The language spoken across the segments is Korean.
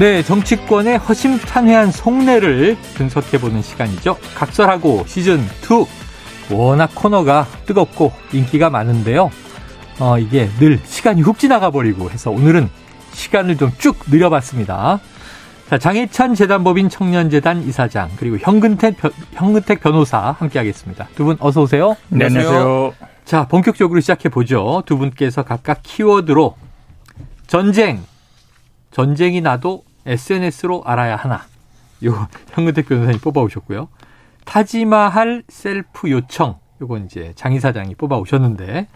네, 정치권의 허심탄회한 속내를 분석해보는 시간이죠. 각설하고 시즌2. 워낙 코너가 뜨겁고 인기가 많은데요. 어, 이게 늘 시간이 훅 지나가 버리고 해서 오늘은 시간을 좀 쭉 늘려봤습니다. 자, 장혜찬 재단법인 청년재단 이사장 그리고 현근택, 현근택 변호사 함께하겠습니다. 두 분 어서 오세요. 네, 안녕하세요. 자, 본격적으로 시작해 보죠. 두 분께서 각각 키워드로 전쟁, 전쟁이 나도 SNS로 알아야 하나. 요 현근택 변호사님 뽑아오셨고요. 타지마할 셀프 요청. 요건 이제 장 이사장이 뽑아오셨는데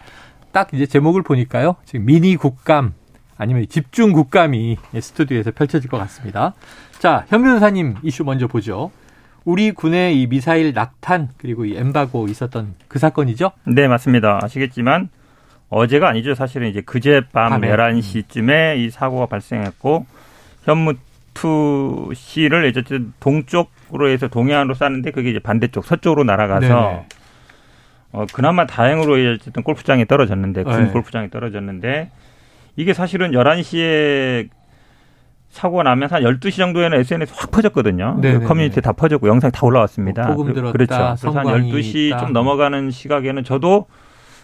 딱 이제 제목을 보니까요. 지금 미니 국감 아니면 집중 국감이 스튜디오에서 펼쳐질 것 같습니다. 자, 현 변호사님 이슈 먼저 보죠. 우리 군의 이 미사일 낙탄 그리고 이 엠바고 있었던 그 사건이죠? 네, 맞습니다. 아시겠지만 어제가 아니죠. 사실은 이제 그제밤 밤에. 11시쯤에 이 사고가 발생했고 현무투 씨를 이제 동쪽으로 해서 동해안으로 쐈는데 그게 이제 반대쪽 서쪽으로 날아가서 네네. 어 그나마 다행으로 어쨌든 골프장에 떨어졌는데 군 네. 골프장에 떨어졌는데 이게 사실은 11시에 사고가 나면서 한 12시 정도에는 SNS 확 퍼졌거든요. 그 커뮤니티에 다 퍼졌고 영상 다 올라왔습니다. 뭐 들었다, 그렇죠. 그래서 한 12시 있다. 좀 넘어가는 시각에는 저도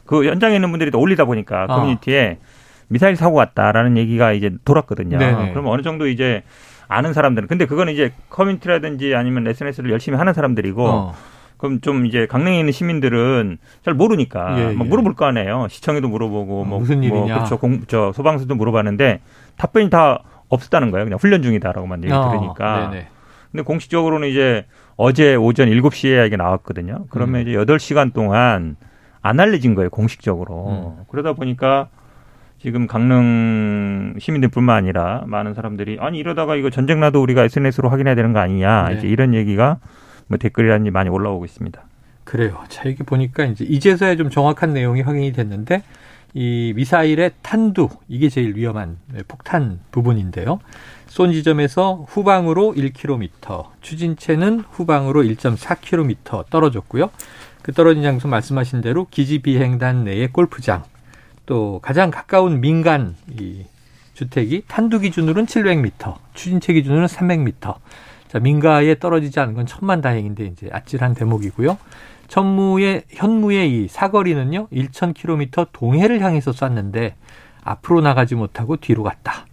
그 현장에 있는 분들이 또 올리다 보니까 아. 커뮤니티에 어. 미사일 사고 왔다라는 얘기가 이제 돌았거든요. 네네. 그러면 어느 정도 이제 아는 사람들은 근데 그거는 이제 커뮤니티라든지 아니면 SNS를 열심히 하는 사람들이고 어. 그럼 좀 이제 강릉에 있는 시민들은 잘 모르니까 예, 예. 막 물어볼 거 아니에요. 시청에도 물어보고 뭐 무슨 일이냐. 뭐 그렇죠. 공, 저 소방서도 물어봤는데 답변이 다 없었다는 거예요. 그냥 훈련 중이다라고만 얘기 어, 들으니까. 네네. 근데 공식적으로는 이제 어제 오전 7시에 이게 나왔거든요. 그러면 음. 이제 8시간 동안 안 알려진 거예요, 공식적으로. 음. 그러다 보니까 지금 강릉 시민들뿐만 아니라 많은 사람들이 아니 이러다가 이거 전쟁 나도 우리가 SNS로 확인해야 되는 거 아니냐 네. 이제 이런 얘기가 뭐 댓글이라든지 많이 올라오고 있습니다. 그래요. 자 여기 보니까 이제 이제서야 좀 정확한 내용이 확인이 됐는데 이 미사일의 탄두 이게 제일 위험한 폭탄 부분인데요. 쏜 지점에서 후방으로 1km, 추진체는 후방으로 1.4km 떨어졌고요. 그 떨어진 장소 말씀하신 대로 기지 비행단 내의 골프장, 또 가장 가까운 민간 이 주택이 탄두 기준으로는 700m, 추진체 기준으로는 300m. 자, 민가에 떨어지지 않은 건 천만 다행인데 이제 아찔한 대목이고요. 천무의 현무의 이 사거리는요 1,000km 동해를 향해서 쐈는데 앞으로 나가지 못하고 뒤로 갔다.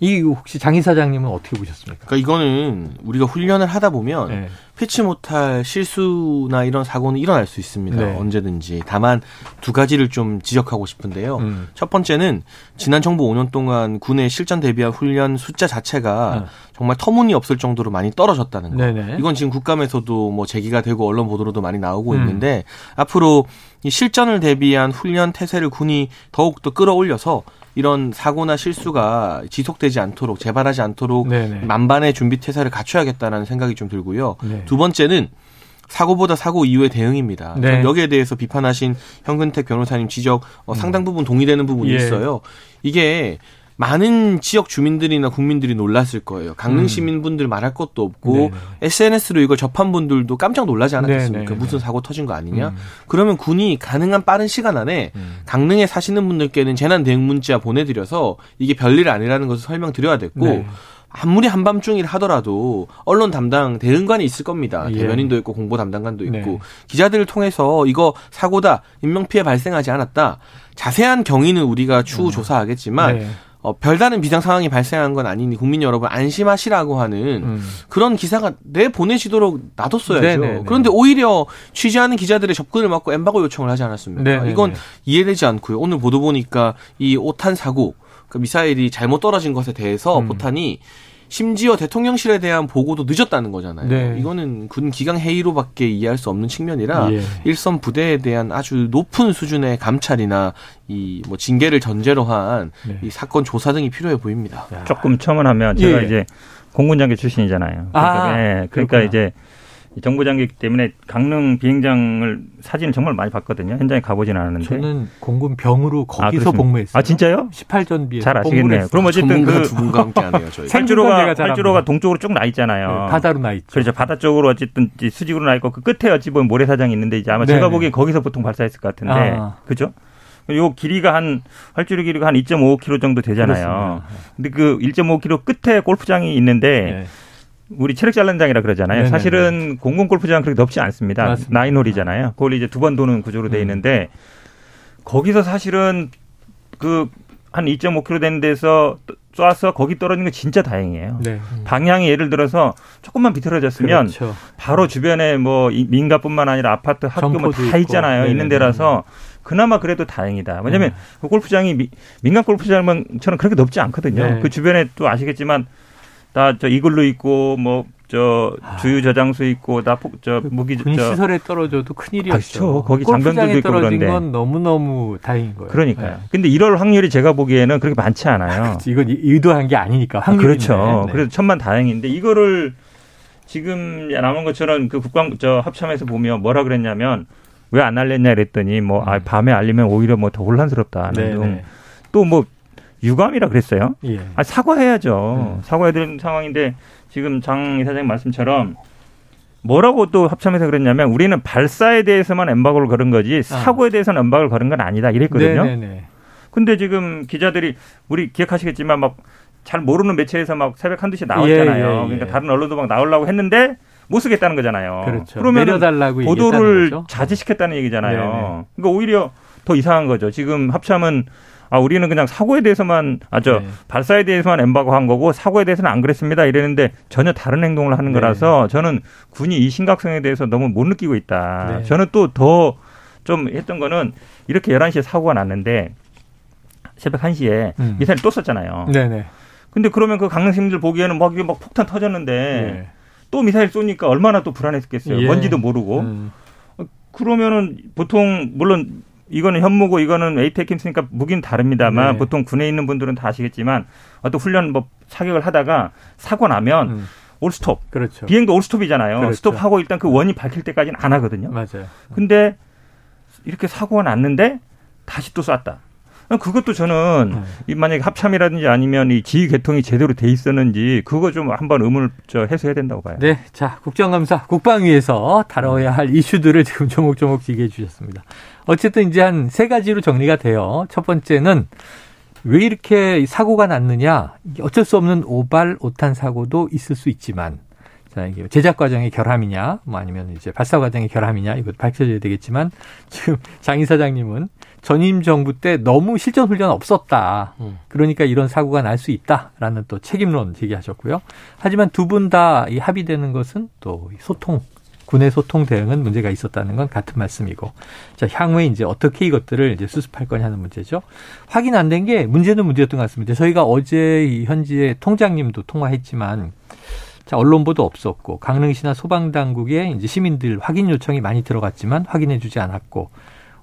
이 혹시 장 이사장님은 어떻게 보셨습니까? 그러니까 이거는 우리가 훈련을 하다 보면 네. 피치 못할 실수나 이런 사고는 일어날 수 있습니다. 네. 언제든지. 다만 두 가지를 좀 지적하고 싶은데요. 음. 첫 번째는 지난 정부 5년 동안 군의 실전 대비한 훈련 숫자 자체가 네. 정말 터무니없을 정도로 많이 떨어졌다는 거. 네네. 이건 지금 국감에서도 뭐 제기가 되고 언론 보도로도 많이 나오고 음. 있는데 앞으로 이 실전을 대비한 훈련 태세를 군이 더욱더 끌어올려서 이런 사고나 실수가 지속되지 않도록 재발하지 않도록 네네. 만반의 준비 태세를 갖춰야겠다는 생각이 좀 들고요. 네. 두 번째는 사고보다 사고 이후의 대응입니다. 네. 여기에 대해서 비판하신 현근택 변호사님 지적 어, 상당 부분 동의되는 부분이 예. 있어요. 이게 많은 지역 주민들이나 국민들이 놀랐을 거예요. 강릉 음. 시민분들 말할 것도 없고 네네. SNS로 이걸 접한 분들도 깜짝 놀라지 않았겠습니까? 네네. 무슨 사고 터진 거 아니냐? 음. 그러면 군이 가능한 빠른 시간 안에 음. 강릉에 사시는 분들께는 재난 대응 문자 보내드려서 이게 별일 아니라는 것을 설명드려야 됐고 네. 아무리 한밤중일 하더라도 언론 담당 대응관이 있을 겁니다. 예. 대변인도 있고 공보 담당관도 있고 네. 기자들을 통해서 이거 사고다 인명 피해 발생하지 않았다. 자세한 경위는 우리가 추후 음. 조사하겠지만 네. 어, 별다른 비상 상황이 발생한 건 아니니 국민 여러분 안심하시라고 하는 음. 그런 기사가 내 보내시도록 놔뒀어야죠. 네네네. 그런데 오히려 취재하는 기자들의 접근을 막고 엠바고 요청을 하지 않았습니까? 네네네. 이건 이해되지 않고요. 오늘 보도 보니까 이 오탄 사고, 그 미사일이 잘못 떨어진 것에 대해서 음. 포탄이 심지어 대통령실에 대한 보고도 늦었다는 거잖아요. 네. 이거는 군 기강 회의로밖에 이해할 수 없는 측면이라 예. 일선 부대에 대한 아주 높은 수준의 감찰이나 이 뭐 징계를 전제로 한이 네. 사건 조사 등이 필요해 보입니다. 조금 첨언하면 제가 예. 이제 공군 장교 출신이잖아요. 그러니까, 아, 네, 그러니까 이제 정부 장기이기 때문에 강릉 비행장을 사진을 정말 많이 봤거든요. 현장에 가보진 않았는데. 저는 공군 병으로 아, 거기서 아, 복무했어요. 아 진짜요? 18전비에 잘 아시겠네요. 그럼 어쨌든 그 두 분과 함께 하네요. 저희. 활주로가 활주로가 동쪽으로 쭉 나 있잖아요. 네, 바다로 나 있죠. 그렇죠. 바다 쪽으로 어쨌든 수직으로 나 있고 그 끝에 어찌 보면 모래사장이 있는데 이제 아마 네 제가 보기엔 거기서 보통 발사했을 것 같은데, 아. 그죠? 요 길이가 한 활주로 길이가 한 2.5km 정도 되잖아요. 그렇습니다. 근데 그 1.5km 끝에 골프장이 있는데 네. 우리 체력 잘란장이라 그러잖아요. 네네네. 사실은 공공 골프장 그렇게 넓지 않습니다. 맞습니다. 나인홀이잖아요. 그걸 이제 두 번 도는 구조로 돼 음. 있는데 거기서 사실은 그 한 2.5km 되는 데서 쏴서 거기 떨어진 건 진짜 다행이에요. 네. 방향이 예를 들어서 조금만 비틀어졌으면 그렇죠. 바로 주변에 뭐 민가뿐만 아니라 아파트, 학교 뭐다 있잖아요. 네네. 있는 데라서 그나마 그래도 다행이다. 왜냐하면 네. 그 골프장이 미, 민간 골프장처럼 그렇게 넓지 않거든요. 네. 그 주변에 또 아시겠지만 다 저 이글루 있고 뭐 저 주유 저장소 있고 다저 그 무기 군 시설에 떨어져도 큰 일이었죠. 그렇죠. 거기 장병들도 있고 그런데 건 너무 너무 다행인 거예요. 그러니까요. 네. 근데 이럴 확률이 제가 보기에는 그렇게 많지 않아요. 이건 의도한 게 아니니까 확률이 아, 그렇죠. 네. 그래서 천만 다행인데 이거를 지금 남은 것처럼 그 국방 저 합참에서 보면 뭐라 그랬냐면 왜 안 알렸냐 그랬더니 뭐 아, 밤에 알리면 오히려 뭐 더 혼란스럽다 하는 또뭐 유감이라 그랬어요. 예. 아, 사과해야죠. 음. 사과해야 되는 상황인데 지금 장 이사장님 말씀처럼 뭐라고 또 합참에서 그랬냐면 우리는 발사에 대해서만 엠바고를 걸은 거지 아. 사고에 대해서는 엠바고를 걸은 건 아니다 이랬거든요. 네네네. 근데 지금 기자들이 우리 기억하시겠지만 막 잘 모르는 매체에서 막 새벽 한두 시에 나왔잖아요. 예, 예, 예. 그러니까 다른 언론도 막 나오려고 했는데 못 쓰겠다는 거잖아요. 그렇죠. 그러면 보도를 자제시켰다는 얘기잖아요. 네네. 그러니까 오히려 더 이상한 거죠. 지금 합참은 아 우리는 그냥 사고에 대해서만 아저 네. 발사에 대해서만 엠바고 한 거고 사고에 대해서는 안 그랬습니다. 이랬는데 전혀 다른 행동을 하는 네. 거라서 저는 군이 이 심각성에 대해서 너무 못 느끼고 있다. 네. 저는 또 더 좀 했던 거는 이렇게 11시에 사고가 났는데 새벽 1시에 음. 미사일 또 썼잖아요. 네네. 근데 그러면 그 강릉 시민들 보기에는 막 이게 막 폭탄 터졌는데 네. 또 미사일 쏘니까 얼마나 또 불안했겠어요. 예. 뭔지도 모르고. 음. 그러면은 보통 물론 이거는 현무고 이거는 에이테킴스니까 무기는 다릅니다만 네. 보통 군에 있는 분들은 다 아시겠지만 어떤 훈련 뭐 사격을 하다가 사고 나면 음. 올스톱. 그렇죠. 비행도 올스톱이잖아요. 그렇죠. 스톱하고 일단 그 원이 밝힐 때까지는 안 하거든요. 맞아요. 근데 이렇게 사고가 났는데 다시 또 쐈다. 그것도 저는 네. 만약에 합참이라든지 아니면 이 지휘 개통이 제대로 돼 있었는지 그거 좀 한번 의문을 저 해소해야 된다고 봐요. 네, 자 국정감사 국방위에서 다뤄야 할 이슈들을 지금 조목조목 지게 해주셨습니다. 어쨌든 이제 한 세 가지로 정리가 돼요. 첫 번째는 왜 이렇게 사고가 났느냐? 어쩔 수 없는 오발 오탄 사고도 있을 수 있지만 자, 이게 제작 과정의 결함이냐, 뭐 아니면 이제 발사 과정의 결함이냐, 이거 밝혀져야 되겠지만, 지금 장 이사장님은 전임 정부 때 너무 실전 훈련 없었다. 음. 그러니까 이런 사고가 날 수 있다라는 또 책임론 제기하셨고요. 하지만 두 분 다 이 합의되는 것은 또 소통, 군의 소통 대응은 문제가 있었다는 건 같은 말씀이고. 자, 향후에 이제 어떻게 이것들을 이제 수습할 거냐 하는 문제죠. 확인 안 된 게 문제는 문제였던 것 같습니다. 저희가 어제 현지의 통장님도 통화했지만 자, 언론 보도 없었고 강릉시나 소방당국에 이제 시민들 확인 요청이 많이 들어갔지만 확인해 주지 않았고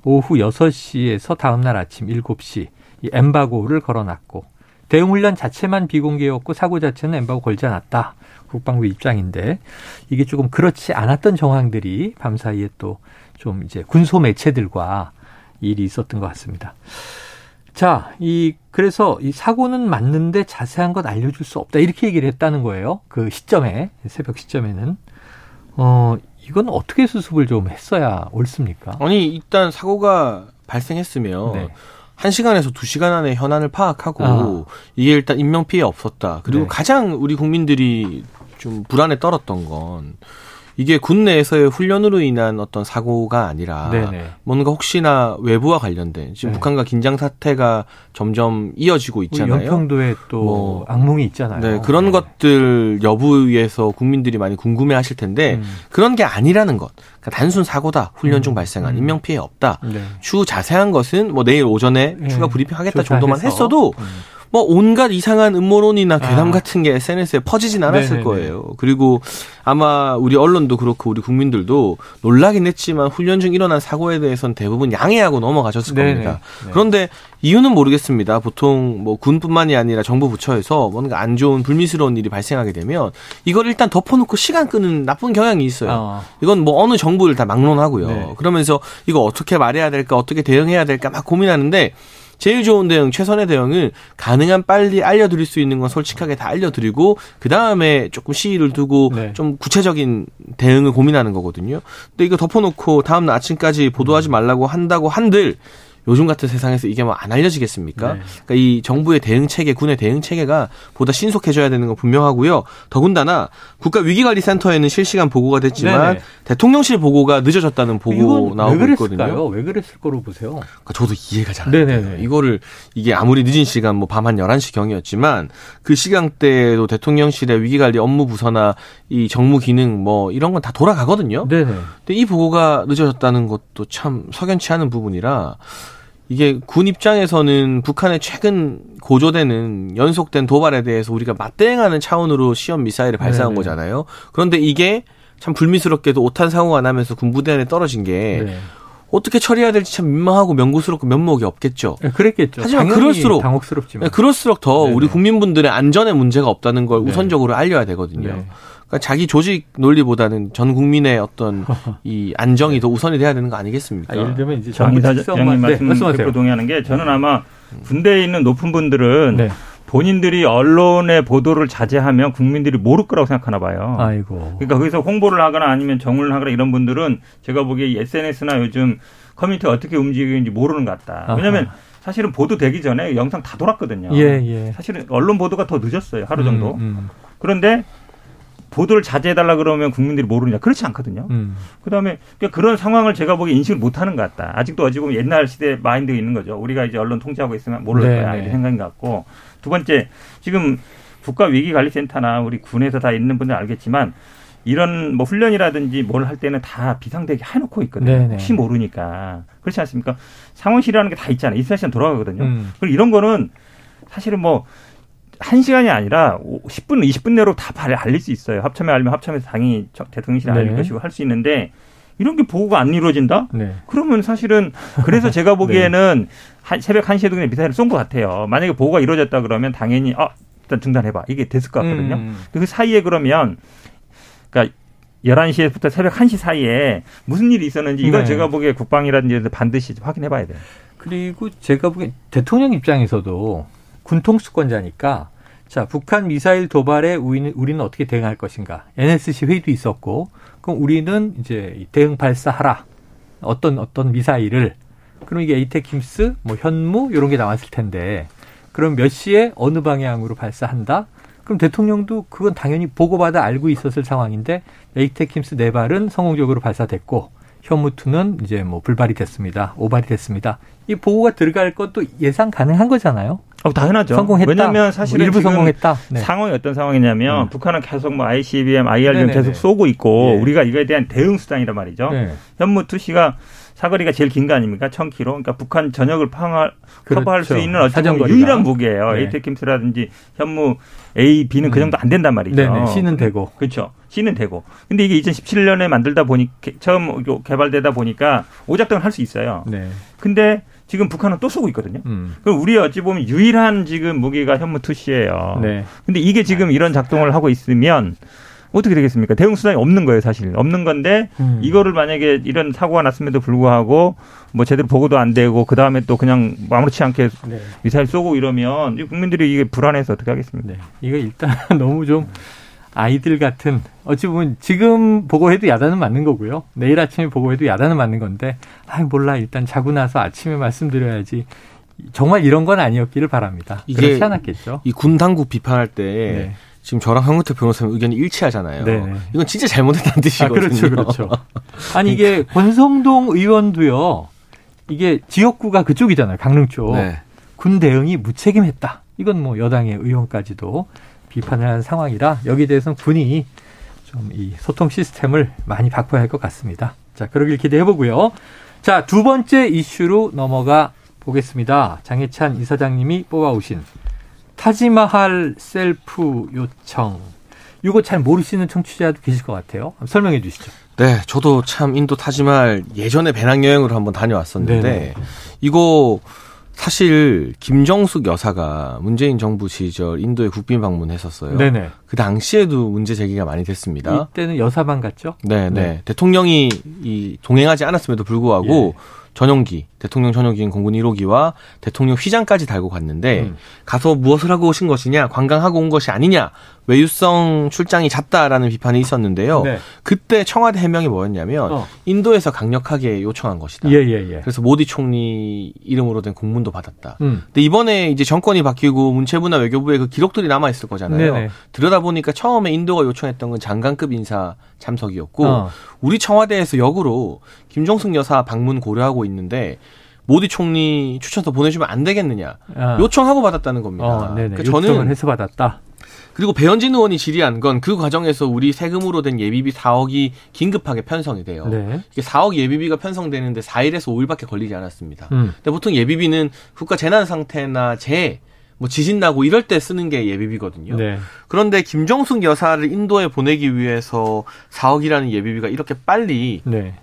오후 6시에서 다음날 아침 7시 이 엠바고를 걸어놨고 대응훈련 자체만 비공개였고 사고 자체는 엠바고 걸지 않았다. 국방부 입장인데 이게 조금 그렇지 않았던 정황들이 밤사이에 또 좀 이제 군소 매체들과 일이 있었던 것 같습니다. 자, 이 그래서 이 사고는 맞는데 자세한 것 알려줄 수 없다 이렇게 얘기를 했다는 거예요. 그 시점에 새벽 시점에는 어 이건 어떻게 수습을 좀 했어야 옳습니까? 아니 일단 사고가 발생했으면 네. 1시간에서 2시간 안에 현안을 파악하고 아. 이게 일단 인명 피해 없었다. 그리고 네. 가장 우리 국민들이 좀 불안에 떨었던 건 이게 군 내에서의 훈련으로 인한 어떤 사고가 아니라 네네. 뭔가 혹시나 외부와 관련된 지금 네. 북한과 긴장 사태가 점점 이어지고 있잖아요. 연평도에 또 뭐, 악몽이 있잖아요. 네, 그런 네. 것들 여부에서 국민들이 많이 궁금해하실 텐데 음. 그런 게 아니라는 것. 그러니까 단순 사고다. 훈련 중 음. 발생한 음. 인명 피해 없다. 네. 추후 자세한 것은 뭐 내일 오전에 네. 추가 브리핑하겠다 정도만 했어도 음. 뭐 온갖 이상한 음모론이나 괴담 아. 같은 게 SNS에 퍼지진 않았을 네네네. 거예요. 그리고 아마 우리 언론도 그렇고 우리 국민들도 놀라긴 했지만 훈련 중 일어난 사고에 대해서는 대부분 양해하고 넘어가셨을 네네. 겁니다. 네. 그런데 이유는 모르겠습니다. 보통 뭐 군뿐만이 아니라 정부 부처에서 뭔가 안 좋은 불미스러운 일이 발생하게 되면 이걸 일단 덮어놓고 시간 끄는 나쁜 경향이 있어요. 어. 이건 뭐 어느 정부를 다 막론하고요. 네. 그러면서 이거 어떻게 말해야 될까 어떻게 대응해야 될까 막 고민하는데 제일 좋은 대응, 최선의 대응을 가능한 빨리 알려드릴 수 있는 건 솔직하게 다 알려드리고 그 다음에 조금 시일을 두고 네. 좀 구체적인 대응을 고민하는 거거든요. 근데 이거 덮어놓고 다음 날 아침까지 보도하지 말라고 한다고 한들 요즘 같은 세상에서 이게 뭐 안 알려지겠습니까? 네. 그러니까 이 정부의 대응 체계, 군의 대응 체계가 보다 신속해져야 되는 건 분명하고요. 더군다나 국가 위기관리센터에는 실시간 보고가 됐지만 네네. 대통령실 보고가 늦어졌다는 보고 나오고 왜 있거든요. 왜 그랬을 거로 보세요? 그러니까 저도 이해가 잘 안 돼요. 이거를 이게 아무리 늦은 시간 뭐 밤 한 11시 경이었지만 그 시간대에도 대통령실의 위기관리 업무 부서나 이 정무 기능 뭐 이런 건 다 돌아가거든요. 네네. 근데 이 보고가 늦어졌다는 것도 참 석연치 않은 부분이라 이게 군 입장에서는 북한의 최근 고조되는 연속된 도발에 대해서 우리가 맞대응하는 차원으로 시험 미사일을 발사한 네네. 거잖아요. 그런데 이게 참 불미스럽게도 오탄 사고가 나면서 군부대 안에 떨어진 게 네. 어떻게 처리해야 될지 참 민망하고 명구스럽고 면목이 없겠죠. 네, 그랬겠죠. 하지만 그럴수록 당혹스럽지만 네, 그럴수록 더 네네. 우리 국민분들의 안전에 문제가 없다는 걸 네. 우선적으로 알려야 되거든요. 네. 그러니까 자기 조직 논리보다는 전 국민의 어떤 이 안정이 더 우선이 돼야 되는 거 아니겠습니까? 아, 예를 들면 이제 정 기사장님 네, 말씀 네, 동의하는 게 저는 아마 군대에 있는 높은 분들은 네. 본인들이 언론의 보도를 자제하면 국민들이 모를 거라고 생각하나 봐요. 아이고. 그러니까 거기서 홍보를 하거나 아니면 정을 하거나 이런 분들은 제가 보기에 SNS나 요즘 커뮤니티 어떻게 움직이는지 모르는 것 같다. 왜냐하면 사실은 보도 되기 전에 영상 다 돌았거든요. 예, 예. 사실은 언론 보도가 더 늦었어요. 하루 정도. 음, 음. 그런데 보도를 자제해달라 그러면 국민들이 모르냐. 그렇지 않거든요. 음. 그 다음에 그러니까 그런 상황을 제가 보기에 인식을 못 하는 것 같다. 아직도 어찌 보면 옛날 시대 마인드가 있는 거죠. 우리가 이제 언론 통제하고 있으면 모를 네, 거야. 이런 네. 생각인 것 같고. 두 번째, 지금 국가위기관리센터나 우리 군에서 다 있는 분들 알겠지만 이런 뭐 훈련이라든지 뭘 할 때는 다 비상대기 해놓고 있거든요. 네네. 네. 혹시 모르니까. 그렇지 않습니까? 상황실이라는 게 다 있잖아요. 24시간 돌아가거든요. 음. 그리고 이런 거는 사실은 뭐 한시간이 아니라 10분, 20분 내로 다 알릴 수 있어요. 합참에 알면 합참에서 당연히 대통령실에 알릴 네. 것이고 할 수 있는데 이런 게 보고가 안 이루어진다? 네. 그러면 사실은 그래서 제가 보기에는 네. 한, 새벽 1시에도 그냥 미사일을 쏜 것 같아요. 만약에 보고가 이루어졌다 그러면 당연히 아, 일단 중단해봐. 이게 됐을 것 같거든요. 음. 그 사이에 그러면 그러니까 11시부터 새벽 1시 사이에 무슨 일이 있었는지 이건 네. 제가 보기에 국방이라든지 반드시 확인해 봐야 돼요. 그리고 제가 보기에 대통령 입장에서도 군통수권자니까 자 북한 미사일 도발에 우리는, 우리는 어떻게 대응할 것인가 NSC 회의도 있었고 그럼 우리는 이제 대응 발사하라 어떤 어떤 미사일을 그럼 이게 에이테킴스 뭐 현무 이런 게 나왔을 텐데 그럼 몇 시에 어느 방향으로 발사한다 그럼 대통령도 그건 당연히 보고받아 알고 있었을 상황인데 에이테킴스 네 발은 성공적으로 발사됐고 현무투는 이제 뭐 불발이 됐습니다. 오발이 됐습니다. 이 보고가 들어갈 것도 예상 가능한 거잖아요. 어, 당연하죠. 성공했다. 왜냐하면 사실은 뭐 일부 성공했다. 네. 상황이 어떤 상황이냐면 음. 북한은 계속 뭐 ICBM, IRBM 계속 쏘고 있고 네. 우리가 이거에 대한 대응 수단이란 말이죠. 네. 현무 투시가 사거리가 제일 긴 거 아닙니까? 1000km. 그러니까 북한 전역을 파할, 그렇죠. 커버할 수 있는 어떤 유일한 무기예요. 네. 에이테킴스라든지 현무 A, B는 그 음. 그 정도 안 된단 말이죠. 네네. C는 되고. 그렇죠. C는 되고. 근데 이게 2017년에 만들다 보니 처음 개발되다 보니까 오작동을 할 수 있어요. 네. 근데 지금 북한은 또 쏘고 있거든요. 음. 그럼 우리 어찌 보면 유일한 지금 무기가 현무 투시예요. 네. 근데 이게 지금 이런 작동을 하고 있으면 어떻게 되겠습니까? 대응 수단이 없는 거예요, 사실. 없는 건데 음. 이거를 만약에 이런 사고가 났음에도 불구하고 뭐 제대로 보고도 안 되고 그 다음에 또 그냥 아무렇지 않게 네. 미사일 쏘고 이러면 국민들이 이게 불안해서 어떻게 하겠습니까? 네. 이거 일단 너무 좀 아이들 같은 어찌 보면 지금 보고해도 야단은 맞는 거고요. 내일 아침에 보고해도 야단은 맞는 건데 아 몰라 일단 자고 나서 아침에 말씀드려야지. 정말 이런 건 아니었기를 바랍니다. 그렇지 않았겠죠. 이 군 당국 비판할 때 네. 지금 저랑 황우태 변호사님 의견이 일치하잖아요. 네 이건 진짜 잘못했다는 뜻이거든요. 아, 그렇죠, 그렇죠. 아니 이게 권성동 의원도요. 이게 지역구가 그쪽이잖아요. 강릉 쪽. 네. 군 대응이 무책임했다. 이건 뭐 여당의 의원까지도 비판을 하는 상황이라 여기에 대해서는 군이 좀 이 소통 시스템을 많이 바꿔야 할 것 같습니다. 자, 그러길 기대해 보고요. 자, 두 번째 이슈로 넘어가 보겠습니다. 장혜찬 이사장님이 뽑아오신 타지마할 셀프 요청. 이거 잘 모르시는 청취자도 계실 것 같아요. 설명해 주시죠. 네, 저도 참 인도 타지마할 예전에 배낭여행으로 한번 다녀왔었는데 네네. 이거 사실 김정숙 여사가 문재인 정부 시절 인도에 국빈 방문했었어요. 네네. 그 당시에도 문제 제기가 많이 됐습니다. 이때는 여사만 갔죠? 네네. 네. 대통령이 이 동행하지 않았음에도 불구하고 예. 전용기 대통령 전용기인 공군 1호기와 대통령 휘장까지 달고 갔는데 음. 가서 무엇을 하고 오신 것이냐 관광하고 온 것이 아니냐 외유성 출장이 잦다라는 비판이 있었는데요. 네. 그때 청와대 해명이 뭐였냐면 어. 인도에서 강력하게 요청한 것이다. 예, 예, 예. 그래서 모디 총리 이름으로 된 공문도 받았다. 음. 근데 이번에 이제 정권이 바뀌고 문체부나 외교부에 그 기록들이 남아 있을 거잖아요. 네네. 들여다 보니까 처음에 인도가 요청했던 건 장관급 인사 참석이었고 어. 우리 청와대에서 역으로 김종숙 여사 방문 고려하고 있는데 모디 총리 추천서 보내주면 안 되겠느냐 아. 요청하고 받았다는 겁니다. 어, 그러니까 저는 해서 받았다. 그리고 배현진 의원이 질의한 건 그 과정에서 우리 세금으로 된 예비비 4억이 긴급하게 편성이 돼요. 네. 이게 4억 예비비가 편성되는데 4일에서 5일밖에 걸리지 않았습니다. 음. 근데 보통 예비비는 국가 재난 상태나 재해 뭐 지진 나고 이럴 때 쓰는 게 예비비거든요. 네. 그런데 김정숙 여사를 인도에 보내기 위해서 4억이라는 예비비가 이렇게 빨리 네.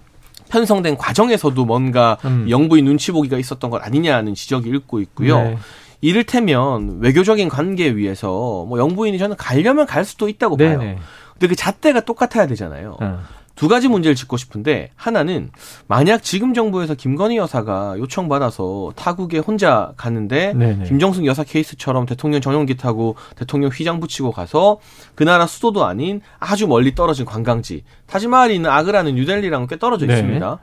편성된 과정에서도 뭔가 음. 영부인 눈치 보기가 있었던 것 아니냐는 지적이 읽고 있고요. 네. 이를테면 외교적인 관계에 위해서 뭐 영부인이 저는 가려면 갈 수도 있다고 네네. 봐요. 근데 그 잣대가 똑같아야 되잖아요. 어. 두 가지 문제를 짚고 싶은데 하나는 만약 지금 정부에서 김건희 여사가 요청받아서 타국에 혼자 가는데 네네. 김정숙 여사 케이스처럼 대통령 전용기 타고 대통령 휘장 붙이고 가서 그 나라 수도도 아닌 아주 멀리 떨어진 관광지 타지마할이 있는 아그라는 뉴델리랑 꽤 떨어져 네. 있습니다.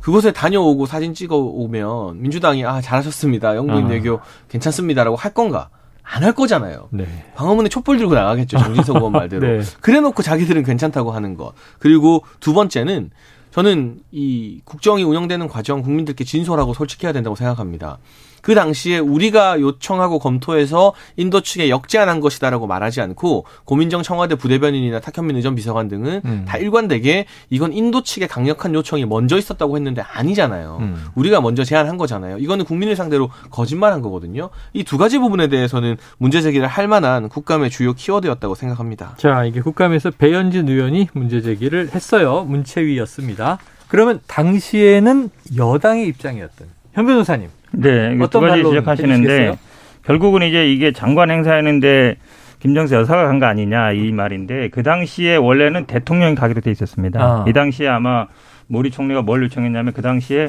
그곳에 다녀오고 사진 찍어 오면 민주당이 아 잘하셨습니다 영부인 아. 외교 괜찮습니다라고 할 건가? 안 할 거잖아요. 네. 광화문에 촛불 들고 나가겠죠. 정진석 의원 말대로. 네. 그래놓고 자기들은 괜찮다고 하는 것. 그리고 두 번째는 저는 이 국정이 운영되는 과정 국민들께 진솔하고 솔직해야 된다고 생각합니다. 그 당시에 우리가 요청하고 검토해서 인도 측에 역제안한 것이다라고 말하지 않고 고민정 청와대 부대변인이나 탁현민 의전 비서관 등은 음. 다 일관되게 이건 인도 측의 강력한 요청이 먼저 있었다고 했는데 아니잖아요. 음. 우리가 먼저 제안한 거잖아요. 이거는 국민을 상대로 거짓말한 거거든요. 이 두 가지 부분에 대해서는 문제 제기를 할 만한 국감의 주요 키워드였다고 생각합니다. 자, 이게 국감에서 배현진 의원이 문제 제기를 했어요. 문체위였습니다. 그러면 당시에는 여당의 입장이었던 현 변호사님 네, 어떤 두 가지 지적하시는데 결국은 이제 이게 장관 행사했는데 김정수 여사가 간 거 아니냐 이 말인데 그 당시에 원래는 대통령이 가기로 돼 있었습니다. 아. 이 당시에 아마 모리 총리가 뭘 요청했냐면 그 당시에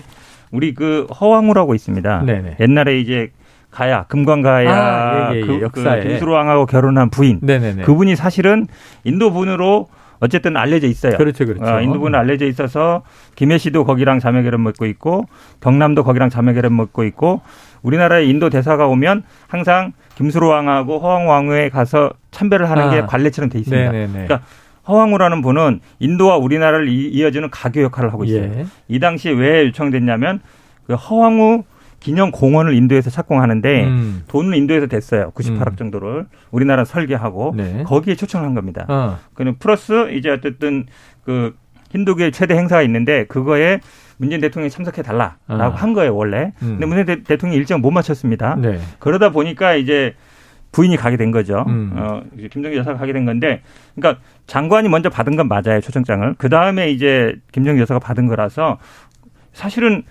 우리 그 허황우라고 있습니다. 네네. 옛날에 이제 가야 금관가야 아, 예, 예, 예. 그, 역사에 그 김수로왕하고 결혼한 부인 네네네. 그분이 사실은 인도 분으로 어쨌든 알려져 있어요. 그렇죠, 그렇죠. 어, 인도분은 알려져 있어서 김해 씨도 거기랑 자매결혼 맺고 있고 경남도 거기랑 자매결혼 맺고 있고 우리나라에 인도 대사가 오면 항상 김수로 왕하고 허왕 왕후에 가서 참배를 하는 아. 게 관례처럼 돼 있습니다. 네네네. 그러니까 허왕우라는 분은 인도와 우리나라를 이어주는 가교 역할을 하고 있어요. 예. 이 당시에 왜 요청됐냐면 그 허왕우 기념 공원을 인도에서 착공하는데 음. 돈은 인도에서 됐어요. 98억 음. 정도를 우리나라 설계하고 네. 거기에 초청을 한 겁니다. 어. 그는 플러스 이제 어쨌든 그 힌두교의 최대 행사가 있는데 그거에 문재인 대통령이 참석해 달라라고 어. 한 거예요 원래. 음. 근데 문재인 대, 통령이 일정 못 맞췄습니다. 네. 그러다 보니까 이제 부인이 가게 된 거죠. 음. 어, 김정일 여사가 가게 된 건데, 그러니까 장관이 먼저 받은 건 맞아요 초청장을. 그 다음에 이제 김정일 여사가 받은 거라서 사실은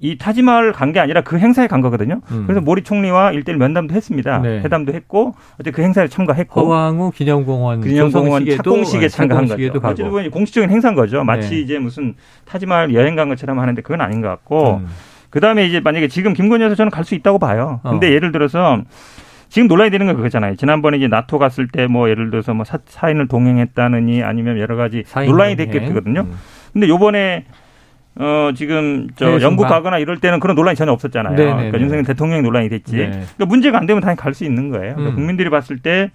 이 타지마을 간 게 아니라 그 행사에 간 거거든요. 음. 그래서 모리 총리와 일대일 면담도 했습니다. 네. 회담도 했고 어제 그 행사에 참가했고 허왕우 기념공원 기념공원 착공식에 참가한 거죠. 어쨌든 공식적인 행사인 거죠. 마치 네. 이제 무슨 타지마을 여행 간 것처럼 하는데 그건 아닌 것 같고 음. 그다음에 이제 만약에 지금 김건희 여사 저는 갈 수 있다고 봐요. 근데 어. 예를 들어서 지금 논란이 되는 건 그거잖아요. 지난번에 이제 나토 갔을 때 뭐 예를 들어서 뭐 사, 사인을 동행했다느니 아니면 여러 가지 논란이 됐겠거든요. 음. 근데 요번에 어, 지금 저 영국 가거나 이럴 때는 그런 논란이 전혀 없었잖아요. 네네네. 그러니까 윤석열 대통령 논란이 됐지. 네. 그러니까 문제가 안 되면 당연히 갈 수 있는 거예요. 그러니까 음. 국민들이 봤을 때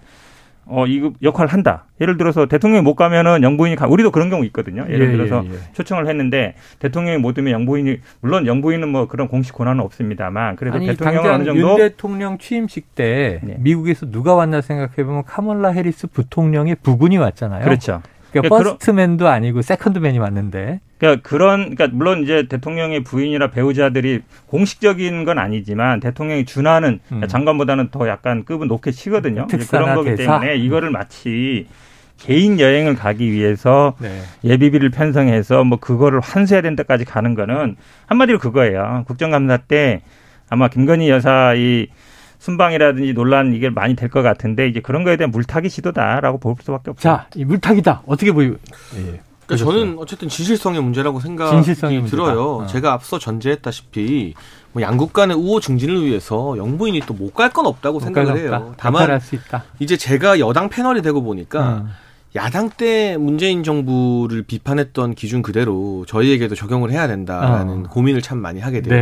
어, 이 역할을 한다. 예를 들어서 대통령이 못 가면은 영부인이 가, 우리도 그런 경우 있거든요. 예를 예, 들어서 예, 예. 초청을 했는데 대통령이 못 오면 영부인이, 물론 영부인은 뭐 그런 공식 권한은 없습니다만 그래도 아니, 대통령은 어느 정도. 윤 대통령 취임식 때 네. 미국에서 누가 왔나 생각해보면 카멀라 해리스 부통령의 부군이 왔잖아요. 그렇죠. 그러니까, 그러니까 first man도 아니고 second man이 왔는데. 그러니까 그런 그러니까 물론 이제 대통령의 부인이나 배우자들이 공식적인 건 아니지만 대통령이 준하는 음. 장관보다는 더 약간 급은 높게 치거든요. 그런 거기 대사? 때문에 이거를 마치 개인 여행을 가기 위해서 네. 예비비를 편성해서 뭐 그거를 환수해야 된다까지 가는 거는 한마디로 그거예요. 국정감사 때 아마 김건희 여사 이 순방이라든지 논란 이게 많이 될 것 같은데 이제 그런 거에 대한 물타기 시도다라고 볼 수밖에 없죠. 자, 이 물타기다. 어떻게 보이? 예. 그러니까 저는 어쨌든 진실성의 문제라고 생각이 진실성의 들어요. 어. 제가 앞서 전제했다시피 뭐 양국 간의 우호 증진을 위해서 영부인이 또 못 갈 건 없다고 생각을 해요. 다만 이제 제가 여당 패널이 되고 보니까 음. 야당 때 문재인 정부를 비판했던 기준 그대로 저희에게도 적용을 해야 된다라는 어. 고민을 참 많이 하게 돼요.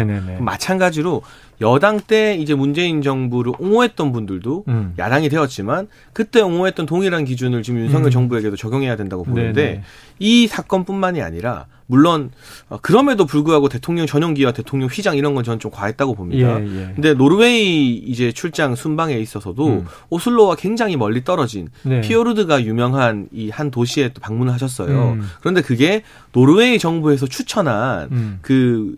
마찬가지로 여당 때 이제 문재인 정부를 옹호했던 분들도 음. 야당이 되었지만 그때 옹호했던 동일한 기준을 지금 윤석열 음. 정부에게도 적용해야 된다고 보는데 네네. 이 사건뿐만이 아니라 물론 어, 그럼에도 불구하고 대통령 전용기와 대통령 휘장 이런 건 저는 좀 과했다고 봅니다. 예, 예. 근데 노르웨이 이제 출장 순방에 있어서도 음. 오슬로와 굉장히 멀리 떨어진 네. 피오르드가 유명한 이 한 도시에 또 방문을 하셨어요. 음. 그런데 그게 노르웨이 정부에서 추천한 음. 그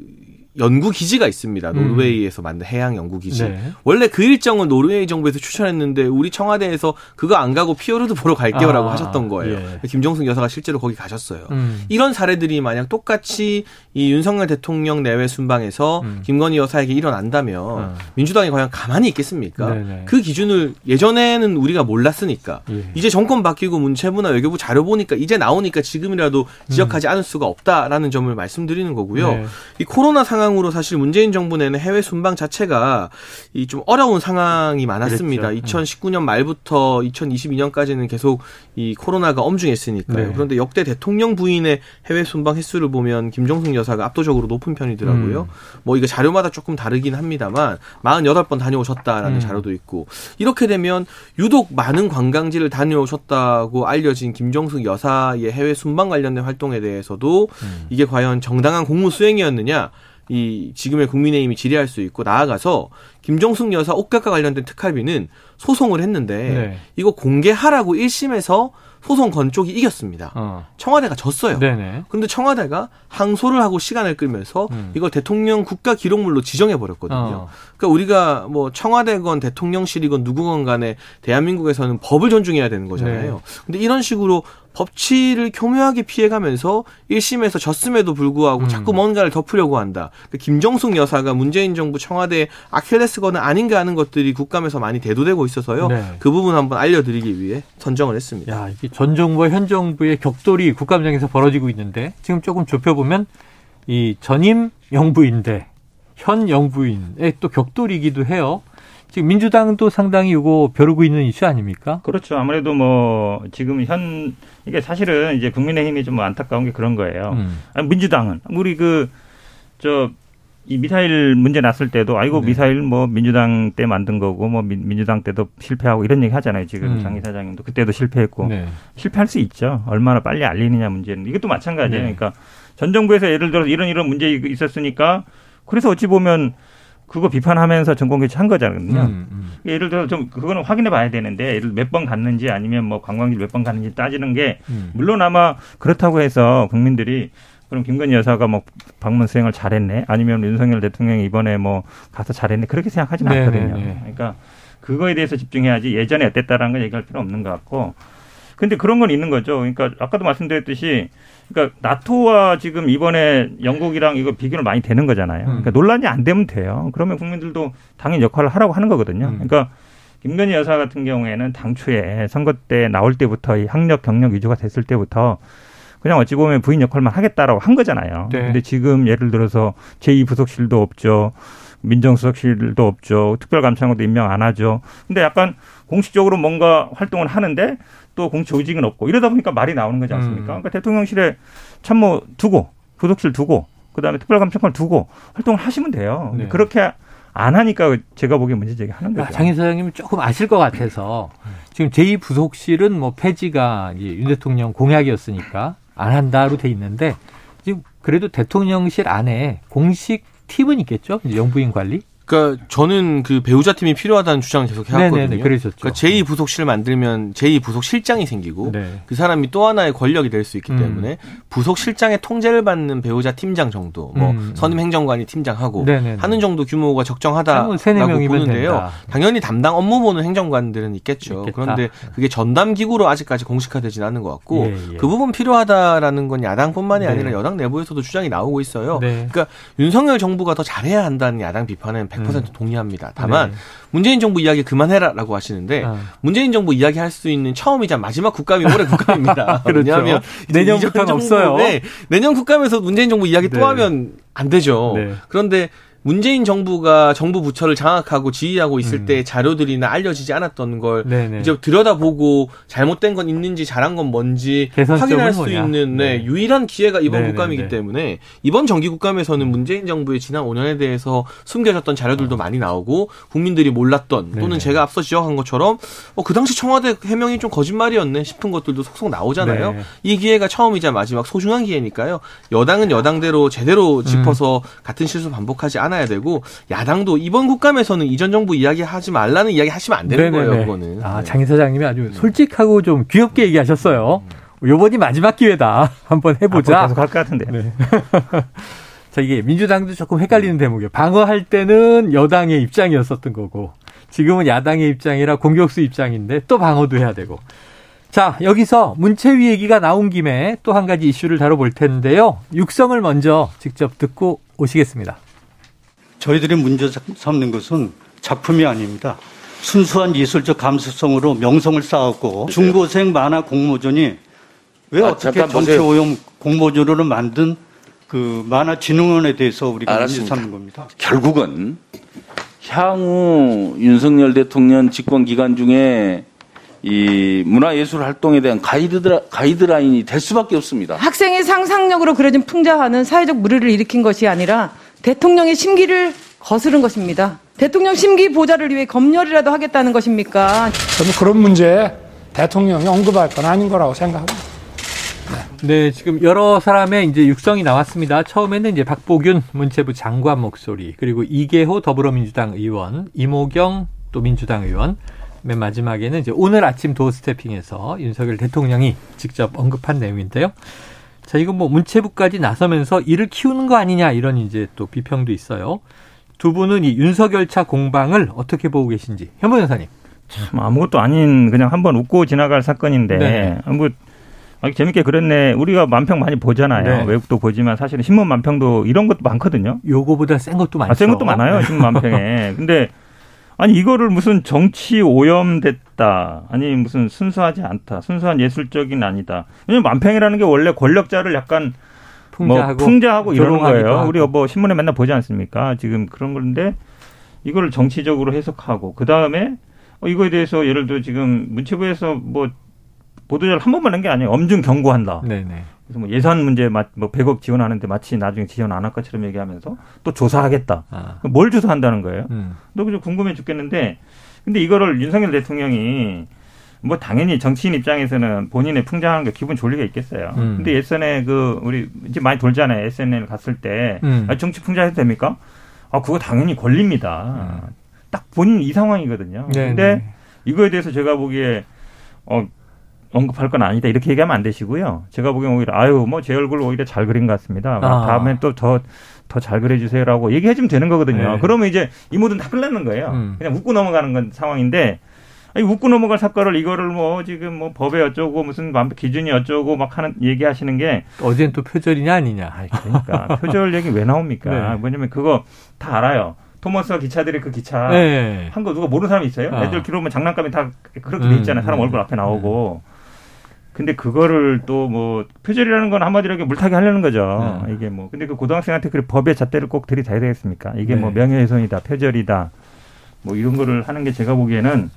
연구 기지가 있습니다. 음. 노르웨이에서 만든 해양 연구 기지. 네. 원래 그 일정은 노르웨이 정부에서 추천했는데 우리 청와대에서 그거 안 가고 피오르드 보러 갈게요라고 아, 하셨던 거예요. 예. 김정숙 여사가 실제로 거기 가셨어요. 음. 이런 사례들이 만약 똑같이 이 윤석열 대통령 내외 순방에서 음. 김건희 여사에게 일어난다면 어. 민주당이 과연 가만히 있겠습니까? 네네. 네. 그 기준을 예전에는 우리가 몰랐으니까 예. 이제 정권 바뀌고 문체부나 외교부 자료 보니까 이제 나오니까 지금이라도 지적하지 음. 않을 수가 없다라는 점을 말씀드리는 거고요. 네. 이 코로나 상황 상황으로 사실 문재인 정부 내는 해외 순방 자체가 이 좀 어려운 상황이 많았습니다. 그랬죠. 2019년 말부터 2022년까지는 계속 이 코로나가 엄중했으니까요. 네. 그런데 역대 대통령 부인의 해외 순방 횟수를 보면 김정숙 여사가 압도적으로 높은 편이더라고요. 음. 뭐 이거 자료마다 조금 다르긴 합니다만 48번 다녀오셨다라는 음. 자료도 있고 이렇게 되면 유독 많은 관광지를 다녀오셨다고 알려진 김정숙 여사의 해외 순방 관련된 활동에 대해서도 음. 이게 과연 정당한 공무 수행이었느냐 이 지금의 국민의힘이 질의할 수 있고 나아가서 김종숙 여사 옷값과 관련된 특활비는 소송을 했는데 네. 이거 공개하라고 1심에서 소송 건 쪽이 이겼습니다. 어. 청와대가 졌어요. 네네. 그런데 청와대가 항소를 하고 시간을 끌면서 음. 이걸 대통령 국가 기록물로 지정해 버렸거든요. 어. 그러니까 우리가 뭐 청와대건 대통령실이건 누구건 간에 대한민국에서는 법을 존중해야 되는 거잖아요. 네. 근데 이런 식으로 법치를 교묘하게 피해가면서 1심에서 졌음에도 불구하고 음. 자꾸 뭔가를 덮으려고 한다. 그 김정숙 여사가 문재인 정부 청와대 아킬레스건은 아닌가 하는 것들이 국감에서 많이 대두되고 있어서요. 네. 그 부분 한번 알려드리기 위해 선정을 했습니다. 야, 이게 전 정부와 현 정부의 격돌이 국감장에서 벌어지고 있는데 지금 조금 좁혀보면 이 전임 영부인대 현 영부인의 또 격돌이기도 해요. 지금 민주당도 상당히 이거 벼르고 있는 이슈 아닙니까? 그렇죠. 아무래도 뭐 지금 현 이게 사실은 이제 국민의힘이 좀 안타까운 게 그런 거예요. 음. 아니, 민주당은 우리 그 저 이 미사일 문제 났을 때도 아이고 네. 미사일 뭐 민주당 때 만든 거고 뭐 민, 주당 때도 실패하고 이런 얘기 하잖아요. 지금 음. 장 이사장님도 그때도 실패했고 네. 실패할 수 있죠. 얼마나 빨리 알리느냐 문제는 이것도 마찬가지예요. 네. 그러니까 전 정부에서 예를 들어 이런 이런 문제 있었으니까 그래서 어찌 보면 그거 비판하면서 정권 교체 한 거잖아요. 음, 음. 예를 들어 좀 그거는 확인해 봐야 되는데 예를 몇 번 갔는지 아니면 뭐 관광지 몇 번 갔는지 따지는 게 음. 물론 아마 그렇다고 해서 국민들이 그럼 김건희 여사가 뭐 방문 수행을 잘했네 아니면 윤석열 대통령이 이번에 뭐 가서 잘했네 그렇게 생각하지는 네, 않거든요. 네, 네. 그러니까 그거에 대해서 집중해야지 예전에 어땠다라는 걸 얘기할 필요 없는 것 같고 근데 그런 건 있는 거죠. 그러니까 아까도 말씀드렸듯이 그러니까 나토와 지금 이번에 영국이랑 이거 비교를 많이 되는 거잖아요. 그러니까 음. 논란이 안 되면 돼요. 그러면 국민들도 당연히 역할을 하라고 하는 거거든요. 음. 그러니까 김건희 여사 같은 경우에는 당초에 선거 때 나올 때부터 이 학력 경력 위주가 됐을 때부터 그냥 어찌 보면 부인 역할만 하겠다라고 한 거잖아요. 네. 근데 지금 예를 들어서 제2부속실도 없죠. 민정수석실도 없죠. 특별감찰관도 임명 안 하죠. 근데 약간 공식적으로 뭔가 활동을 하는데 또 공식 조직은 없고 이러다 보니까 말이 나오는 거지 않습니까? 음. 그러니까 대통령실에 참모 두고 부속실 두고 그다음에 특별감찰관 두고 활동을 하시면 돼요. 네. 그렇게 안 하니까 제가 보기엔 문제 제기하는 거죠. 장 이사장님 조금 아실 것 같아서 지금 제2 부속실은 뭐 폐지가 이제 윤 대통령 공약이었으니까 안 한다로 돼 있는데 지금 그래도 대통령실 안에 공식 팀은 있겠죠? 영부인 관리? 그러니까 저는 그 배우자 팀이 필요하다는 주장을 계속 해왔거든요. 네네, 그러셨죠. 그러니까 제2 부속실을 만들면 제2 부속실장이 생기고 네. 그 사람이 또 하나의 권력이 될 수 있기 음. 때문에 부속실장의 통제를 받는 배우자 팀장 정도, 뭐 음. 선임 행정관이 팀장하고 네네네. 하는 정도 규모가 적정하다라고 보는데요. 된다. 당연히 담당 업무 보는 행정관들은 있겠죠. 있겠다. 그런데 그게 전담 기구로 아직까지 공식화되지는 않은 것 같고 예, 예. 그 부분 필요하다라는 건 야당뿐만이 네. 아니라 여당 내부에서도 주장이 나오고 있어요. 네. 그러니까 윤석열 정부가 더 잘해야 한다는 야당 비판은 100% 음. 동의합니다. 다만 네. 문재인 정부 이야기 그만해라라고 하시는데 아. 문재인 정부 이야기 할 수 있는 처음이자 마지막 국감이 올해 국감입니다. 그렇죠. 왜냐하면 내년부터는 없어요. 네, 내년 국감에서 문재인 정부 이야기 네. 또 하면 안 되죠. 네. 그런데 문재인 정부가 정부 부처를 장악하고 지휘하고 있을 음. 때 자료들이나 알려지지 않았던 걸 네네. 이제 들여다보고 잘못된 건 있는지 잘한 건 뭔지 확인할 수 뭐냐. 있는 네, 네. 유일한 기회가 이번 네네네. 국감이기 때문에 이번 정기 국감에서는 문재인 정부의 지난 5년에 대해서 숨겨졌던 자료들도 어. 많이 나오고 국민들이 몰랐던 또는 네네. 제가 앞서 지적한 것처럼 어, 그 당시 청와대 해명이 좀 거짓말이었네 싶은 것들도 속속 나오잖아요. 네. 이 기회가 처음이자 마지막 소중한 기회니까요. 여당은 여당대로 제대로 짚어서 음. 같은 실수 반복하지 않아 않아야 되고 야당도 이번 국감에서는 이전 정부 이야기 하지 말라는 이야기 하시면 안 되는 네네네. 거예요. 그거는. 아, 네. 장 이사장님이 아주 솔직하고 좀 귀엽게 얘기하셨어요. 요번이 마지막 기회다. 한번 해보자. 계속 할 것 같은데. 네. 자, 이게 민주당도 조금 헷갈리는 대목이에요. 방어할 때는 여당의 입장이었었던 거고, 지금은 야당의 입장이라 공격수 입장인데 또 방어도 해야 되고. 자, 여기서 문체위 얘기가 나온 김에 또 한 가지 이슈를 다뤄볼 텐데요. 육성을 먼저 직접 듣고 오시겠습니다. 저희들이 문제 삼는 것은 작품이 아닙니다. 순수한 예술적 감수성으로 명성을 쌓았고 중고생 만화 공모전이 왜 아, 어떻게 정치오염 공모전으로 만든 그 만화진흥원에 대해서 우리가 문제 삼는 겁니다. 결국은 향후 윤석열 대통령 집권 기간 중에 이 문화예술 활동에 대한 가이드라, 가이드라인이 될 수밖에 없습니다. 학생의 상상력으로 그려진 풍자화는 사회적 물의를 일으킨 것이 아니라 대통령의 심기를 거스른 것입니다. 대통령 심기 보좌를 위해 검열이라도 하겠다는 것입니까? 저는 그런 문제에 대통령이 언급할 건 아닌 거라고 생각합니다. 네. 네, 지금 여러 사람의 이제 육성이 나왔습니다. 처음에는 이제 박보균 문체부 장관 목소리, 그리고 이계호 더불어민주당 의원, 이모경 또 민주당 의원, 맨 마지막에는 이제 오늘 아침 도어 스태핑에서 윤석열 대통령이 직접 언급한 내용인데요. 자, 이건 뭐 문체부까지 나서면서 이를 키우는 거 아니냐 이런 이제 또 비평도 있어요. 두 분은 이 윤석열 차 공방을 어떻게 보고 계신지. 현보 여사님. 참 아무것도 아닌 그냥 한번 웃고 지나갈 사건인데 네. 뭐 아, 재밌게 그랬네. 우리가 만평 많이 보잖아요. 네. 외국도 보지만 사실은 신문 만평도 이런 것도 많거든요. 요거보다 센 것도 많죠. 아, 센 것도 많아요. 네. 신문 만평에. 근데 아니 이거를 무슨 정치 오염됐다. 아니 무슨 순수하지 않다. 순수한 예술적인 아니다. 왜냐면 만평이라는 게 원래 권력자를 약간 풍자하고, 뭐 풍자하고 이런 거예요. 우리가 뭐 신문에 맨날 보지 않습니까? 지금 그런 건데 이걸 정치적으로 해석하고 그 다음에 어, 이거에 대해서 예를 들어 지금 문체부에서 뭐 보도자를 한 번만 한 게 아니에요. 엄중 경고한다. 네네. 그래서 뭐 예산 문제 뭐 100억 지원하는데 마치 나중에 지원 안 할 것처럼 얘기하면서 또 조사하겠다. 아. 뭘 조사한다는 거예요? 음. 너 그저 궁금해 죽겠는데 근데 이거를 윤석열 대통령이 뭐 당연히 정치인 입장에서는 본인의 풍자하는 게 기분 좋을 리가 있겠어요. 음. 근데 예전에 그 우리 이제 많이 돌잖아요. SNL 갔을 때 음. 아, 정치 풍자해도 됩니까? 아 그거 당연히 권립니다. 음. 딱 본인 이 상황이거든요. 네네. 근데 네. 이거에 대해서 제가 보기에 어 언급할 건 아니다 이렇게 얘기하면 안 되시고요. 제가 보기엔 오히려 아유 뭐 제 얼굴 오히려 잘 그린 것 같습니다. 아. 다음엔 또 더 더 잘 그려주세요라고 얘기해주면 되는 거거든요. 네. 그러면 이제 이 모든 다 끝나는 거예요. 음. 그냥 웃고 넘어가는 건 상황인데 아니, 웃고 넘어갈 사건을 이거를 뭐 지금 뭐 법에 어쩌고 무슨 기준이 어쩌고 막 하는 얘기하시는 게 어젠 또 표절이냐 아니냐. 아니, 그러니까 표절 얘기 왜 나옵니까? 네. 뭐냐면 그거 다 알아요. 토머스와 기차들이 그 기차 네. 한거 누가 모르는 사람이 있어요? 아. 애들 기록면 장난감이 다 그렇게 돼 있잖아요. 사람 음. 얼굴 앞에 나오고. 음. 근데 그거를 또 뭐 표절이라는 건 한마디로 물타기 하려는 거죠. 네. 이게 뭐 근데 그 고등학생한테 그 법의 잣대를 꼭 들이대야 되겠습니까? 이게 뭐 네. 뭐 명예훼손이다, 표절이다, 뭐 이런 거를 하는 게 제가 보기에는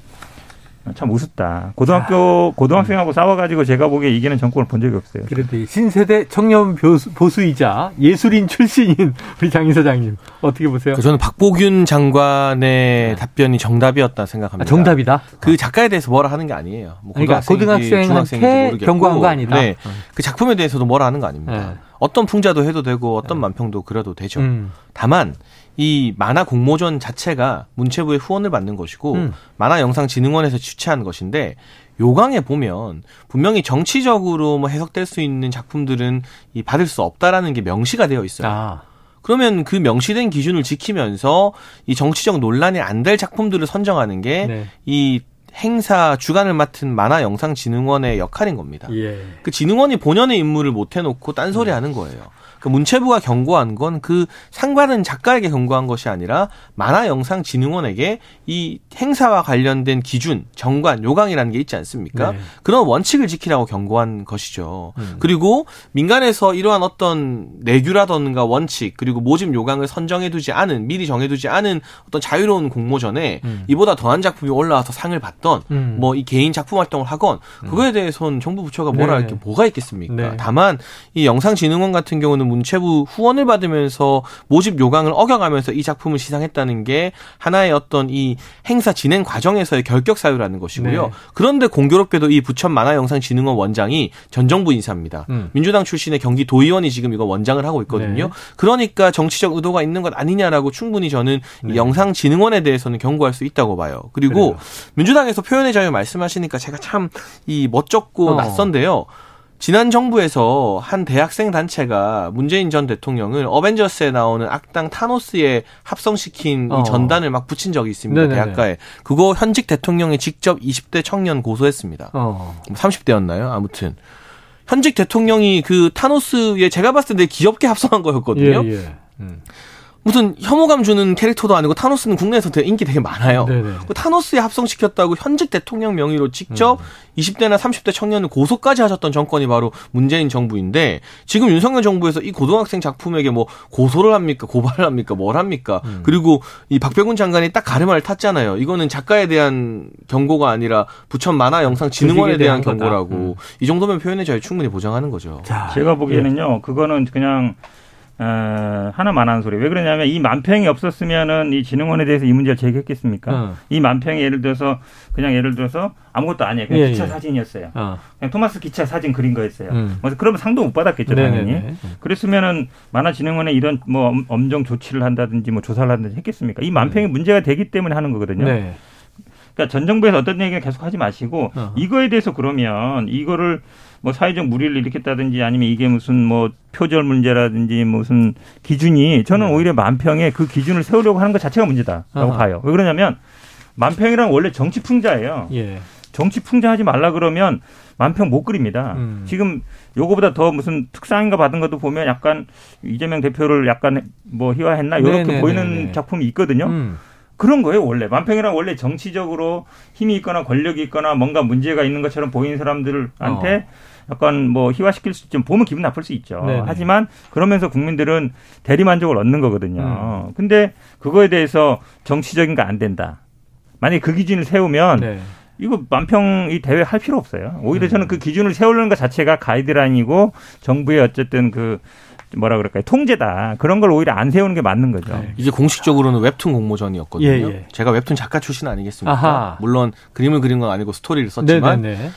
참 우습다. 고등학교 아, 고등학생하고 음. 싸워가지고 제가 보기에 이기는 정권을 본 적이 없어요. 그런데 신세대 청년 보수, 이자 예술인 출신인 우리 장 이사장님 어떻게 보세요? 그 저는 박보균 장관의 네. 답변이 정답이었다 생각합니다. 아, 정답이다. 그 작가에 대해서 뭐라 하는 게 아니에요. 뭐 그러니까 고등학생한테 경고한 거 아니다. 네. 그 작품에 대해서도 뭐라 하는 거 아닙니다. 네. 어떤 풍자도 해도 되고 어떤 네. 만평도 그려도 되죠. 음. 다만 이 만화 공모전 자체가 문체부의 후원을 받는 것이고 음. 만화영상진흥원에서 주최한 것인데 요강에 보면 분명히 정치적으로 뭐 해석될 수 있는 작품들은 이 받을 수 없다라는 게 명시가 되어 있어요. 아. 그러면 그 명시된 기준을 지키면서 이 정치적 논란이 안 될 작품들을 선정하는 게이 네. 행사 주관을 맡은 만화영상진흥원의 역할인 겁니다. 예. 그 진흥원이 본연의 임무를 못 해놓고 딴소리 하는 거예요. 그그 문체부가 경고한 건 그 상받은 작가에게 경고한 것이 아니라 만화영상진흥원에게 이 행사와 관련된 기준, 정관, 요강이라는 게 있지 않습니까? 네. 그런 원칙을 지키라고 경고한 것이죠. 음. 그리고 민간에서 이러한 어떤 내규라던가 원칙 그리고 모집 요강을 선정해두지 않은 미리 정해두지 않은 어떤 자유로운 공모전에 음. 이보다 더한 작품이 올라와서 상을 받던 음. 뭐이 개인 작품 활동을 하건 음. 그거에 대해서는 정부 부처가 뭐라 네. 할게 뭐가 있겠습니까? 네. 다만 이 영상진흥원 같은 경우는 문체부 후원을 받으면서 모집 요강을 어겨가면서 이 작품을 시상했다는 게 하나의 어떤 이 행사 진행 과정에서의 결격 사유라는 것이고요. 네. 그런데 공교롭게도 이 부천 만화영상진흥원 원장이 전 정부 인사입니다. 음. 민주당 출신의 경기 도의원이 지금 이거 원장을 하고 있거든요. 네. 그러니까 정치적 의도가 있는 것 아니냐라고 충분히 저는 네. 영상진흥원에 대해서는 경고할 수 있다고 봐요. 그리고 그래요. 민주당에서 표현의 자유 말씀하시니까 제가 참 이 멋쩍고 어. 낯선데요. 지난 정부에서 한 대학생 단체가 문재인 전 대통령을 어벤져스에 나오는 악당 타노스에 합성시킨 어. 이 전단을 막 붙인 적이 있습니다. 네네네. 대학가에. 그거 현직 대통령이 직접 20대 청년 고소했습니다. 어. 30대였나요? 아무튼. 현직 대통령이 그 타노스에 제가 봤을 때 귀엽게 합성한 거였거든요. 예, 예. 음. 무슨 혐오감 주는 캐릭터도 아니고 타노스는 국내에서 되게 인기 되게 많아요. 그 타노스에 합성시켰다고 현직 대통령 명의로 직접 음. 20대나 30대 청년을 고소까지 하셨던 정권이 바로 문재인 정부인데 지금 윤석열 정부에서 이 고등학생 작품에게 뭐 고소를 합니까 고발을 합니까 뭘 합니까 음. 그리고 이 박병훈 장관이 딱 가르마를 탔잖아요. 이거는 작가에 대한 경고가 아니라 부천 만화 영상 진흥원에 대한, 대한 경고라고 음. 이 정도면 표현의 자유 충분히 보장하는 거죠. 자, 제가 보기에는요 예. 그거는 그냥 어, 하나 만 한 소리. 왜 그러냐면 이 만평이 없었으면은 이 진흥원에 대해서 이 문제를 제기했겠습니까? 어. 이 만평이 예를 들어서 그냥 예를 들어서 아무것도 아니에요. 그냥 예, 기차 예. 사진이었어요. 어. 그냥 토마스 기차 사진 그린 거였어요. 음. 그래서 그러면 상도 못 받았겠죠, 네네네. 당연히. 그랬으면은 만화진흥원에 이런 뭐 엄정 조치를 한다든지 뭐 조사를 한다든지 했겠습니까? 이 만평이 음. 문제가 되기 때문에 하는 거거든요. 네. 그러니까 전 정부에서 어떤 얘기를 계속 하지 마시고 어. 이거에 대해서 그러면 이거를 뭐 사회적 무리를 일으켰다든지 아니면 이게 무슨 뭐 표절 문제라든지 무슨 기준이 저는 네. 오히려 만평에 그 기준을 세우려고 하는 것 자체가 문제다라고 아하. 봐요. 왜 그러냐면 만평이란 원래 정치 풍자예요. 예. 정치 풍자하지 말라 그러면 만평 못 그립니다. 음. 지금 요거보다 더 무슨 특상인가 받은 것도 보면 약간 이재명 대표를 약간 뭐 희화했나 이렇게 네네네네. 보이는 작품이 있거든요. 음. 그런 거예요, 원래. 만평이란 원래 정치적으로 힘이 있거나 권력이 있거나 뭔가 문제가 있는 것처럼 보이는 사람들한테 어. 약간 뭐 희화시킬 수좀 보면 기분 나쁠 수 있죠. 네네. 하지만 그러면서 국민들은 대리 만족을 얻는 거거든요. 음. 근데 그거에 대해서 정치적인 거 안 된다. 만약에 그 기준을 세우면 네. 이거 만평 이 대회 할 필요 없어요. 오히려 음. 저는 그 기준을 세우는 것 자체가 가이드라인이고 정부의 어쨌든 그 뭐라 그럴까요 통제다 그런 걸 오히려 안 세우는 게 맞는 거죠. 네. 이게 공식적으로는 웹툰 공모전이었거든요. 예, 예. 제가 웹툰 작가 출신 아니겠습니까? 아하. 물론 그림을 그린 건 아니고 스토리를 썼지만 네네네.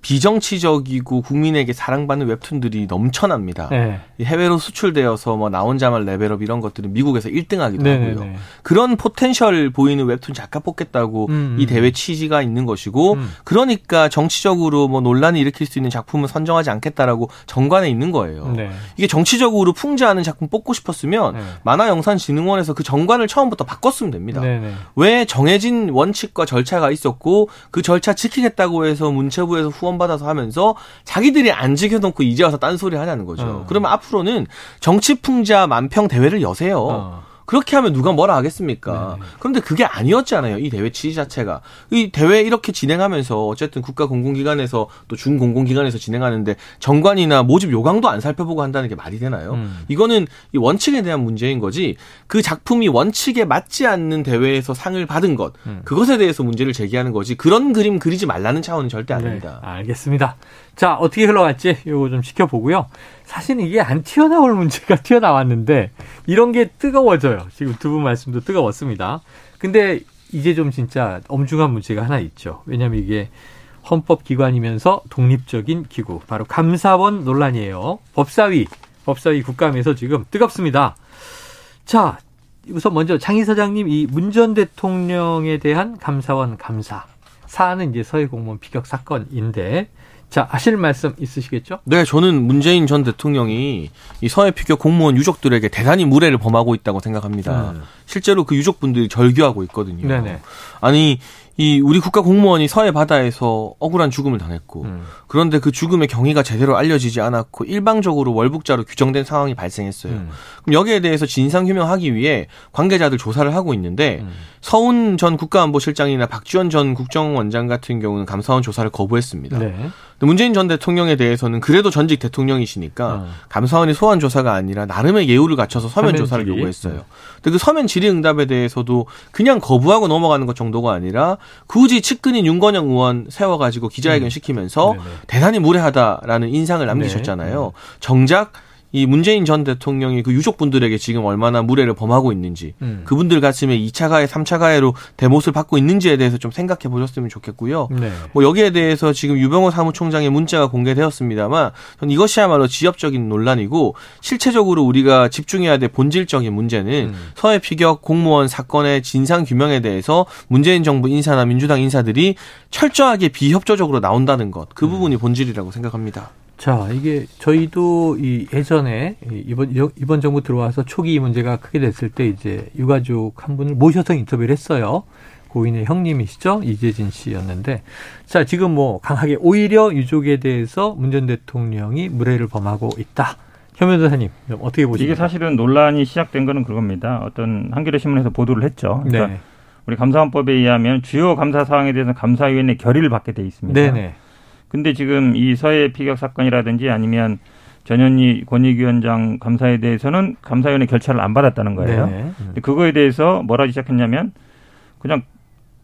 비정치적이고 국민에게 사랑받는 웹툰들이 넘쳐납니다. 네. 해외로 수출되어서 뭐 나 혼자만 레벨업 이런 것들은 미국에서 1등하기도 네, 하고요. 네. 그런 potential 보이는 웹툰 작가 뽑겠다고 음, 이 대회 취지가 있는 것이고 음. 그러니까 정치적으로 뭐 논란을 일으킬 수 있는 작품을 선정하지 않겠다라고 정관에 있는 거예요. 네. 이게 정치적으로 풍자하는 작품 뽑고 싶었으면 네. 만화영상진흥원에서 그 정관을 처음부터 바꿨으면 됩니다. 네, 왜 정해진 원칙과 절차가 있었고 그 절차 지키겠다고 해서 문체부에 정부에서 후원받아서 하면서 자기들이 안 지켜놓고 이제 와서 딴소리 하냐는 거죠. 어. 그러면 앞으로는 정치 풍자 만평 대회를 여세요. 어. 그렇게 하면 누가 뭐라 하겠습니까? 네. 그런데 그게 아니었잖아요. 이 대회 취지 자체가. 이 대회 이렇게 진행하면서 어쨌든 국가 공공기관에서 또 준공공기관에서 진행하는데 정관이나 모집 요강도 안 살펴보고 한다는 게 말이 되나요? 음. 이거는 이 원칙에 대한 문제인 거지 그 작품이 원칙에 맞지 않는 대회에서 상을 받은 것 음. 그것에 대해서 문제를 제기하는 거지 그런 그림 그리지 말라는 차원은 절대 아닙니다. 네. 알겠습니다. 자 어떻게 흘러갈지 이거 좀 지켜보고요. 사실은 이게 안 튀어나올 문제가 튀어나왔는데 이런 게 뜨거워져요. 지금 두 분 말씀도 뜨거웠습니다. 근데 이제 좀 진짜 엄중한 문제가 하나 있죠. 왜냐하면 이게 헌법기관이면서 독립적인 기구, 바로 감사원 논란이에요. 법사위, 법사위 국감에서 지금 뜨겁습니다. 자, 우선 먼저 장희 사장님 이 문 전 대통령에 대한 감사원 감사 사안은 이제 서해 공무원 비격 사건인데 자, 하실 말씀 있으시겠죠? 네, 저는 문재인 전 대통령이 이 서해 피격 공무원 유족들에게 대단히 무례를 범하고 있다고 생각합니다. 음. 실제로 그 유족분들이 절규하고 있거든요. 네네. 아니 이 우리 국가 공무원이 서해 바다에서 억울한 죽음을 당했고 음. 그런데 그 죽음의 경위가 제대로 알려지지 않았고 일방적으로 월북자로 규정된 상황이 발생했어요. 음. 그럼 여기에 대해서 진상 규명하기 위해 관계자들 조사를 하고 있는데 음. 서훈 전 국가안보실장이나 박지원 전 국정원장 같은 경우는 감사원 조사를 거부했습니다. 네. 문재인 전 대통령에 대해서는 그래도 전직 대통령이시니까 어. 감사원이 소환 조사가 아니라 나름의 예우를 갖춰서 서면, 서면 조사를 질의? 요구했어요. 네. 근데 그 서면 질의응답에 대해서도 그냥 거부하고 넘어가는 것 정도가 아니라 굳이 측근인 윤건영 의원 세워가지고 기자회견 음. 시키면서 음. 대단히 무례하다라는 인상을 남기셨잖아요. 네. 정작 이 문재인 전 대통령이 그 유족분들에게 지금 얼마나 무례를 범하고 있는지 음. 그분들 가슴에 2차 가해, 3차 가해로 대못을 받고 있는지에 대해서 좀 생각해 보셨으면 좋겠고요. 네. 뭐 여기에 대해서 지금 유병호 사무총장의 문자가 공개되었습니다만 전 이것이야말로 지엽적인 논란이고 실체적으로 우리가 집중해야 될 본질적인 문제는 음. 서해 피격 공무원 사건의 진상 규명에 대해서 문재인 정부 인사나 민주당 인사들이 철저하게 비협조적으로 나온다는 것 그 부분이 본질이라고 생각합니다. 자, 이게 저희도 이 예전에 이번 이번 정부 들어와서 초기 문제가 크게 됐을 때 이제 유가족 한 분을 모셔서 인터뷰를 했어요. 고인의 형님이시죠 이재진 씨였는데 자 지금 뭐 강하게 오히려 유족에 대해서 문전 대통령이 무례를 범하고 있다. 현 변호사님 어떻게 보십니까? 이게 사실은 논란이 시작된 거는 그겁니다. 어떤 한겨레 신문에서 보도를 했죠. 그러니까 네. 우리 감사원법에 의하면 주요 감사 사항에 대해서 감사위원회 결의를 받게 돼 있습니다. 네네. 근데 지금 이 서해 피격 사건이라든지 아니면 전현희 권익위원장 감사에 대해서는 감사위원회 결차를 안 받았다는 거예요. 네. 근데 그거에 대해서 뭐라 시작했냐면 그냥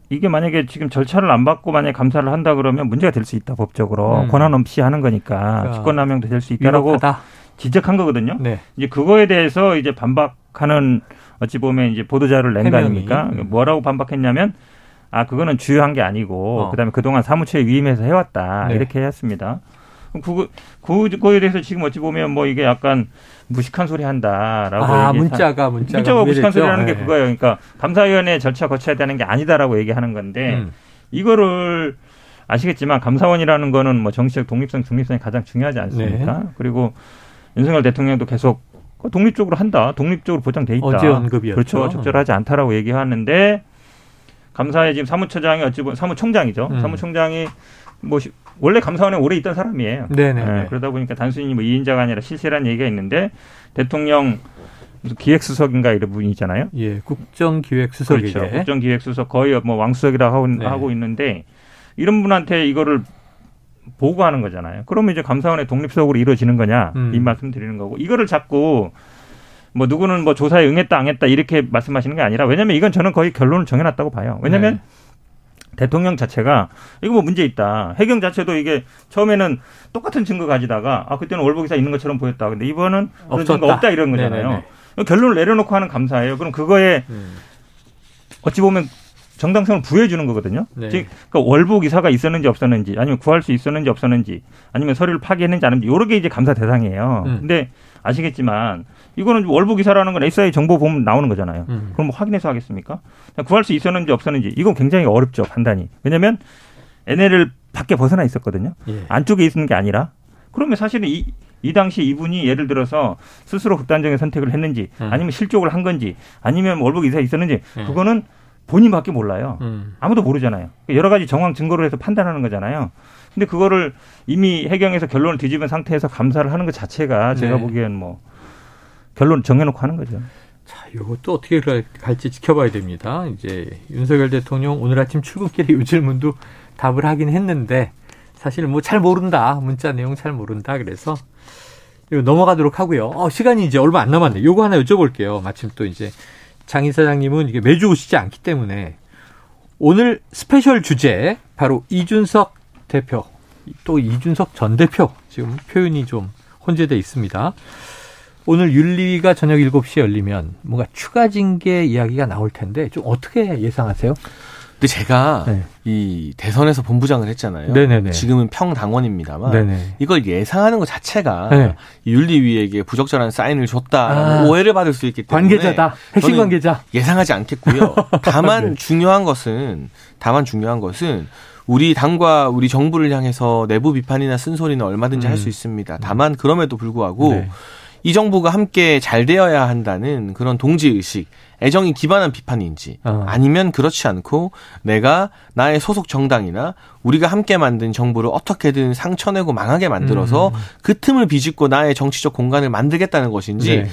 이게 만약에 지금 절차를 안 받고 만약에 감사를 한다 그러면 문제가 될 수 있다 법적으로 음. 권한 없이 하는 거니까 그러니까 직권남용도 될 수 있다라고 위법하다. 지적한 거거든요. 네. 이제 그거에 대해서 이제 반박하는 어찌 보면 이제 보도자를 낸거 아닙니까? 음. 뭐라고 반박했냐면 아 그거는 주요한 게 아니고 어. 그다음에 그동안 사무처에 위임해서 해왔다 네. 이렇게 했습니다. 그거 그거에 대해서 지금 어찌 보면 뭐 이게 약간 무식한 소리 한다라고 아, 문자가 문자가, 문자가 무식한 소리 하는 게 네. 그거예요. 그러니까 감사위원회 절차 거쳐야 되는 게 아니다라고 얘기하는 건데 음. 이거를 아시겠지만 감사원이라는 거는 뭐 정치적 독립성, 중립성이 가장 중요하지 않습니까? 네. 그리고 윤석열 대통령도 계속 독립적으로 한다, 독립적으로 보장돼 있다. 어제 언급이었죠. 그렇죠. 적절하지 않다라고 얘기하는데 감사의 지금 사무처장이 어찌 보면 사무총장이죠. 음. 사무총장이 뭐 원래 감사원에 오래 있던 사람이에요. 네네. 네, 그러다 보니까 단순히 뭐 이인자가 아니라 실세란 얘기가 있는데 대통령 기획수석인가 이런 분이잖아요. 예, 국정기획수석이죠. 그렇죠. 국정기획수석 거의 뭐 왕수석이라고 하고, 네. 하고 있는데 이런 분한테 이거를 보고하는 거잖아요. 그러면 이제 감사원의 독립적으로 이루어지는 거냐 음. 이 말씀 드리는 거고 이거를 자꾸 뭐 누구는 뭐 조사에 응했다 안 했다 이렇게 말씀하시는 게 아니라 왜냐면 이건 저는 거의 결론을 정해놨다고 봐요. 왜냐면 네. 대통령 자체가 이거 뭐 문제 있다. 해경 자체도 이게 처음에는 똑같은 증거 가지다가 아 그때는 월북이사 있는 것처럼 보였다. 근데 이번은 그런 증거 없다 이런 거잖아요. 네네네. 결론을 내려놓고 하는 감사예요. 그럼 그거에 음. 어찌 보면 정당성을 부여해 주는 거거든요. 네. 즉 그러니까 월북 이사가 있었는지 없었는지 아니면 구할 수 있었는지 없었는지 아니면 서류를 파기했는지 안 했는지 요런 게 이제 감사 대상이에요. 음. 근데 아시겠지만 이거는 월북 이사라는 건 SI 정보 보면 나오는 거잖아요. 음. 그럼 뭐 확인해서 하겠습니까? 구할 수 있었는지 없었는지 이건 굉장히 어렵죠 판단이. 왜냐하면 NLL 밖에 벗어나 있었거든요. 예. 안쪽에 있는 게 아니라 그러면 사실은 이, 이 당시 이분이 예를 들어서 스스로 극단적인 선택을 했는지 음. 아니면 실족을 한 건지 아니면 월북 이사 있었는지 음. 그거는 본인밖에 몰라요. 음. 아무도 모르잖아요. 여러 가지 정황 증거를 해서 판단하는 거잖아요. 근데 그거를 이미 해경에서 결론을 뒤집은 상태에서 감사를 하는 것 자체가 제가 네. 보기엔 뭐 결론 정해놓고 하는 거죠. 자, 이것도 어떻게 갈지 지켜봐야 됩니다. 이제 윤석열 대통령 오늘 아침 출근길에 요 질문도 답을 하긴 했는데 사실 뭐 잘 모른다. 문자 내용 잘 모른다. 그래서 이거 넘어가도록 하고요. 어, 시간이 이제 얼마 안 남았네. 요거 하나 여쭤볼게요. 마침 또 이제 장 이사장님은 이게 매주 오시지 않기 때문에 오늘 special 주제 바로 이준석 대표 또 이준석 전 대표 지금 표현이 좀 혼재돼 있습니다. 오늘 윤리위가 저녁 7시에 열리면 뭔가 추가 징계 이야기가 나올 텐데 좀 어떻게 예상하세요? 근데 제가 네. 이 대선에서 본부장을 했잖아요. 네네네. 지금은 평당원입니다만 네네. 이걸 예상하는 것 자체가 네. 윤리위에게 부적절한 사인을 줬다라는 아, 오해를 받을 수 있기 때문에 관계자다. 핵심 관계자. 예상하지 않겠고요. 다만 네. 중요한 것은 다만 중요한 것은 우리 당과 우리 정부를 향해서 내부 비판이나 쓴소리는 얼마든지 음. 할수 있습니다. 다만 그럼에도 불구하고 네. 이 정부가 함께 잘 되어야 한다는 그런 동지 의식, 애정이 기반한 비판인지 어. 아니면 그렇지 않고 내가 나의 소속 정당이나 우리가 함께 만든 정부를 어떻게든 상처내고 망하게 만들어서 음. 그 틈을 비집고 나의 정치적 공간을 만들겠다는 것인지 네.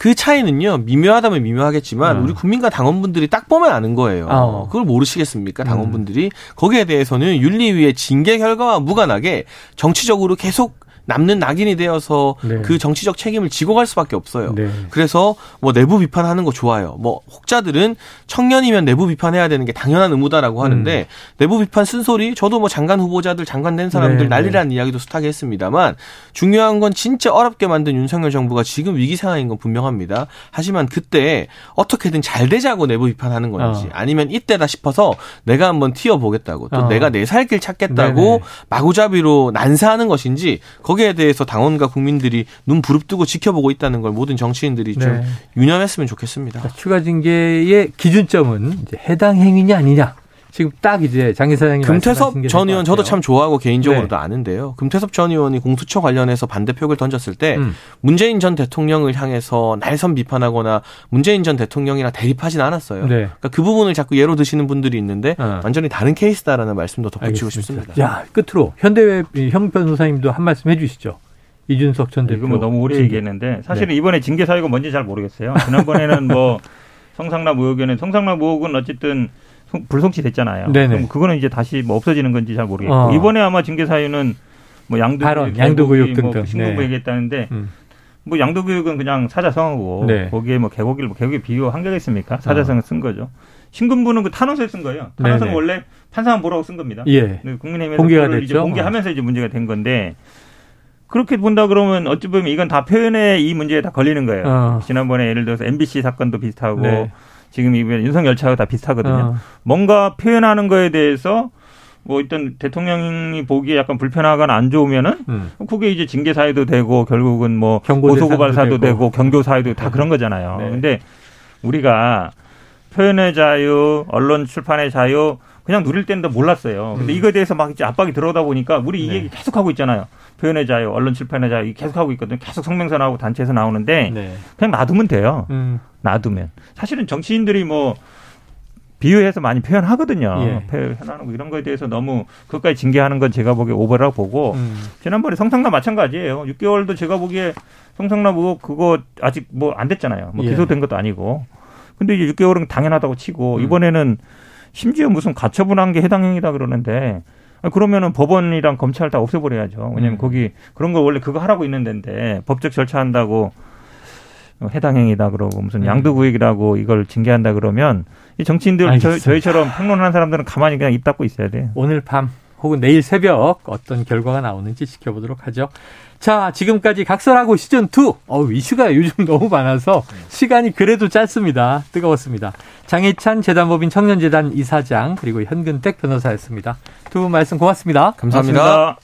그 차이는요 미묘하다면 미묘하겠지만 어. 우리 국민과 당원분들이 딱 보면 아는 거예요. 어. 그걸 모르시겠습니까 당원분들이 음. 거기에 대해서는 윤리위의 징계 결과와 무관하게 정치적으로 계속 남는 낙인이 되어서 네. 그 정치적 책임을 지고 갈 수밖에 없어요. 네. 그래서 뭐 내부 비판하는 거 좋아요. 뭐 혹자들은 청년이면 내부 비판해야 되는 게 당연한 의무다라고 하는데 음. 내부 비판 쓴소리 저도 뭐 장관 후보자들 장관 된 사람들 네. 난리라는 네. 이야기도 숱하게 했습니다만 중요한 건 진짜 어렵게 만든 윤석열 정부가 지금 위기 상황인 건 분명합니다. 하지만 그때 어떻게든 잘 되자고 내부 비판하는 건지 어. 아니면 이때다 싶어서 내가 한번 튀어 보겠다고 또 어. 내가 내 살길 찾겠다고 네네. 마구잡이로 난사하는 것인지 거기에 대해서 당원과 국민들이 눈 부릅뜨고 지켜보고 있다는 걸 모든 정치인들이 네. 좀 유념했으면 좋겠습니다. 그러니까 추가 징계의 기준점은 해당 행위냐 아니냐. 지금 딱 이제 장 이사장님 금태섭 전 의원 저도 참 좋아하고 개인적으로도 네. 아는데요. 금태섭 전 의원이 공수처 관련해서 반대 표를 던졌을 때 음. 문재인 전 대통령을 향해서 날선 비판하거나 문재인 전 대통령이랑 대립하진 않았어요. 네. 그러니까 그 부분을 자꾸 예로 드시는 분들이 있는데 어. 완전히 다른 케이스다라는 말씀도 덧붙이고 알겠습니다. 싶습니다. 자 끝으로 현대회 형 변호사님도 한 말씀 해주시죠. 이준석 전 대표. 이거 뭐 너무 오래 네. 얘기했는데 사실은 네. 이번에 징계 사유가 뭔지 잘 모르겠어요. 지난번에는 뭐 성상납 의혹에는 성상납 의혹은 어쨌든 불송치 됐잖아요. 네네. 그럼 그거는 이제 다시 뭐 없어지는 건지 잘 모르겠고 어. 이번에 아마 징계 사유는 뭐 양도 발언, 양도교육 뭐 등등 신고부 네. 얘기했다는데 음. 뭐 양도교육은 그냥 사자성어고 네. 거기에 뭐 개고기를 뭐 개고기 비교 한계가 있습니까? 사자성어 쓴 거죠. 신금부는 그 탄원서에 쓴 거예요. 탄원서는 원래 판사만 보라고 쓴 겁니다. 예. 국민의힘에서 공개가 됐죠. 이제 공개하면서 이제 문제가 된 건데 그렇게 본다 그러면 어찌 보면 이건 다 표현의 이 문제에 다 걸리는 거예요. 어. 지난번에 예를 들어서 MBC 사건도 비슷하고 네. 지금 이번 윤석 열 차가 다 비슷하거든요. 어. 뭔가 표현하는 거에 대해서 뭐 일단 대통령이 보기에 약간 불편하거나 안 좋으면은 음. 그게 이제 징계 사유도 되고 결국은 뭐 고소고발 사도 되고, 되고 경교 사유도 다 네. 그런 거잖아요. 네. 근데 우리가 표현의 자유, 언론 출판의 자유 그냥 누릴 때는 몰랐어요. 근데 음. 이거에 대해서 막 이제 압박이 들어오다 보니까 우리 이 네. 얘기 계속 하고 있잖아요. 표현의 자유, 언론 출판의 자유 계속 하고 있거든요. 계속 성명서 나오고 단체에서 나오는데 네. 그냥 놔두면 돼요. 음. 놔두면 사실은 정치인들이 뭐 비유해서 많이 표현하거든요. 예. 표현하는 거 이런 거에 대해서 너무 그것까지 징계하는 건 제가 보기에 오버라고 보고 음. 지난번에 성상납 마찬가지예요. 6개월도 제가 보기에 성상납 의혹 그거 아직 뭐 안 됐잖아요. 뭐 예. 기소된 것도 아니고. 근데 이제 6개월은 당연하다고 치고 음. 이번에는 심지어 무슨 가처분한 게 해당 행위다 그러는데 그러면은 법원이랑 검찰 다 없애버려야죠. 왜냐면 음. 거기 그런 거 원래 그거 하라고 있는 데인데 법적 절차한다고 해당 행위다 그러고 무슨 음. 양도구역이라고 이걸 징계한다 그러면 이 정치인들 저, 저희처럼 평론하는 사람들은 가만히 그냥 입 닫고 있어야 돼요. 오늘 밤 혹은 내일 새벽 어떤 결과가 나오는지 지켜보도록 하죠. 자, 지금까지 각설하고 시즌 2. 어우, 이슈가 요즘 너무 많아서 시간이 그래도 짧습니다. 뜨거웠습니다. 장혜찬 재단법인 청년재단 이사장 그리고 현근택 변호사였습니다. 두 분 말씀 고맙습니다. 감사합니다. 고맙습니다.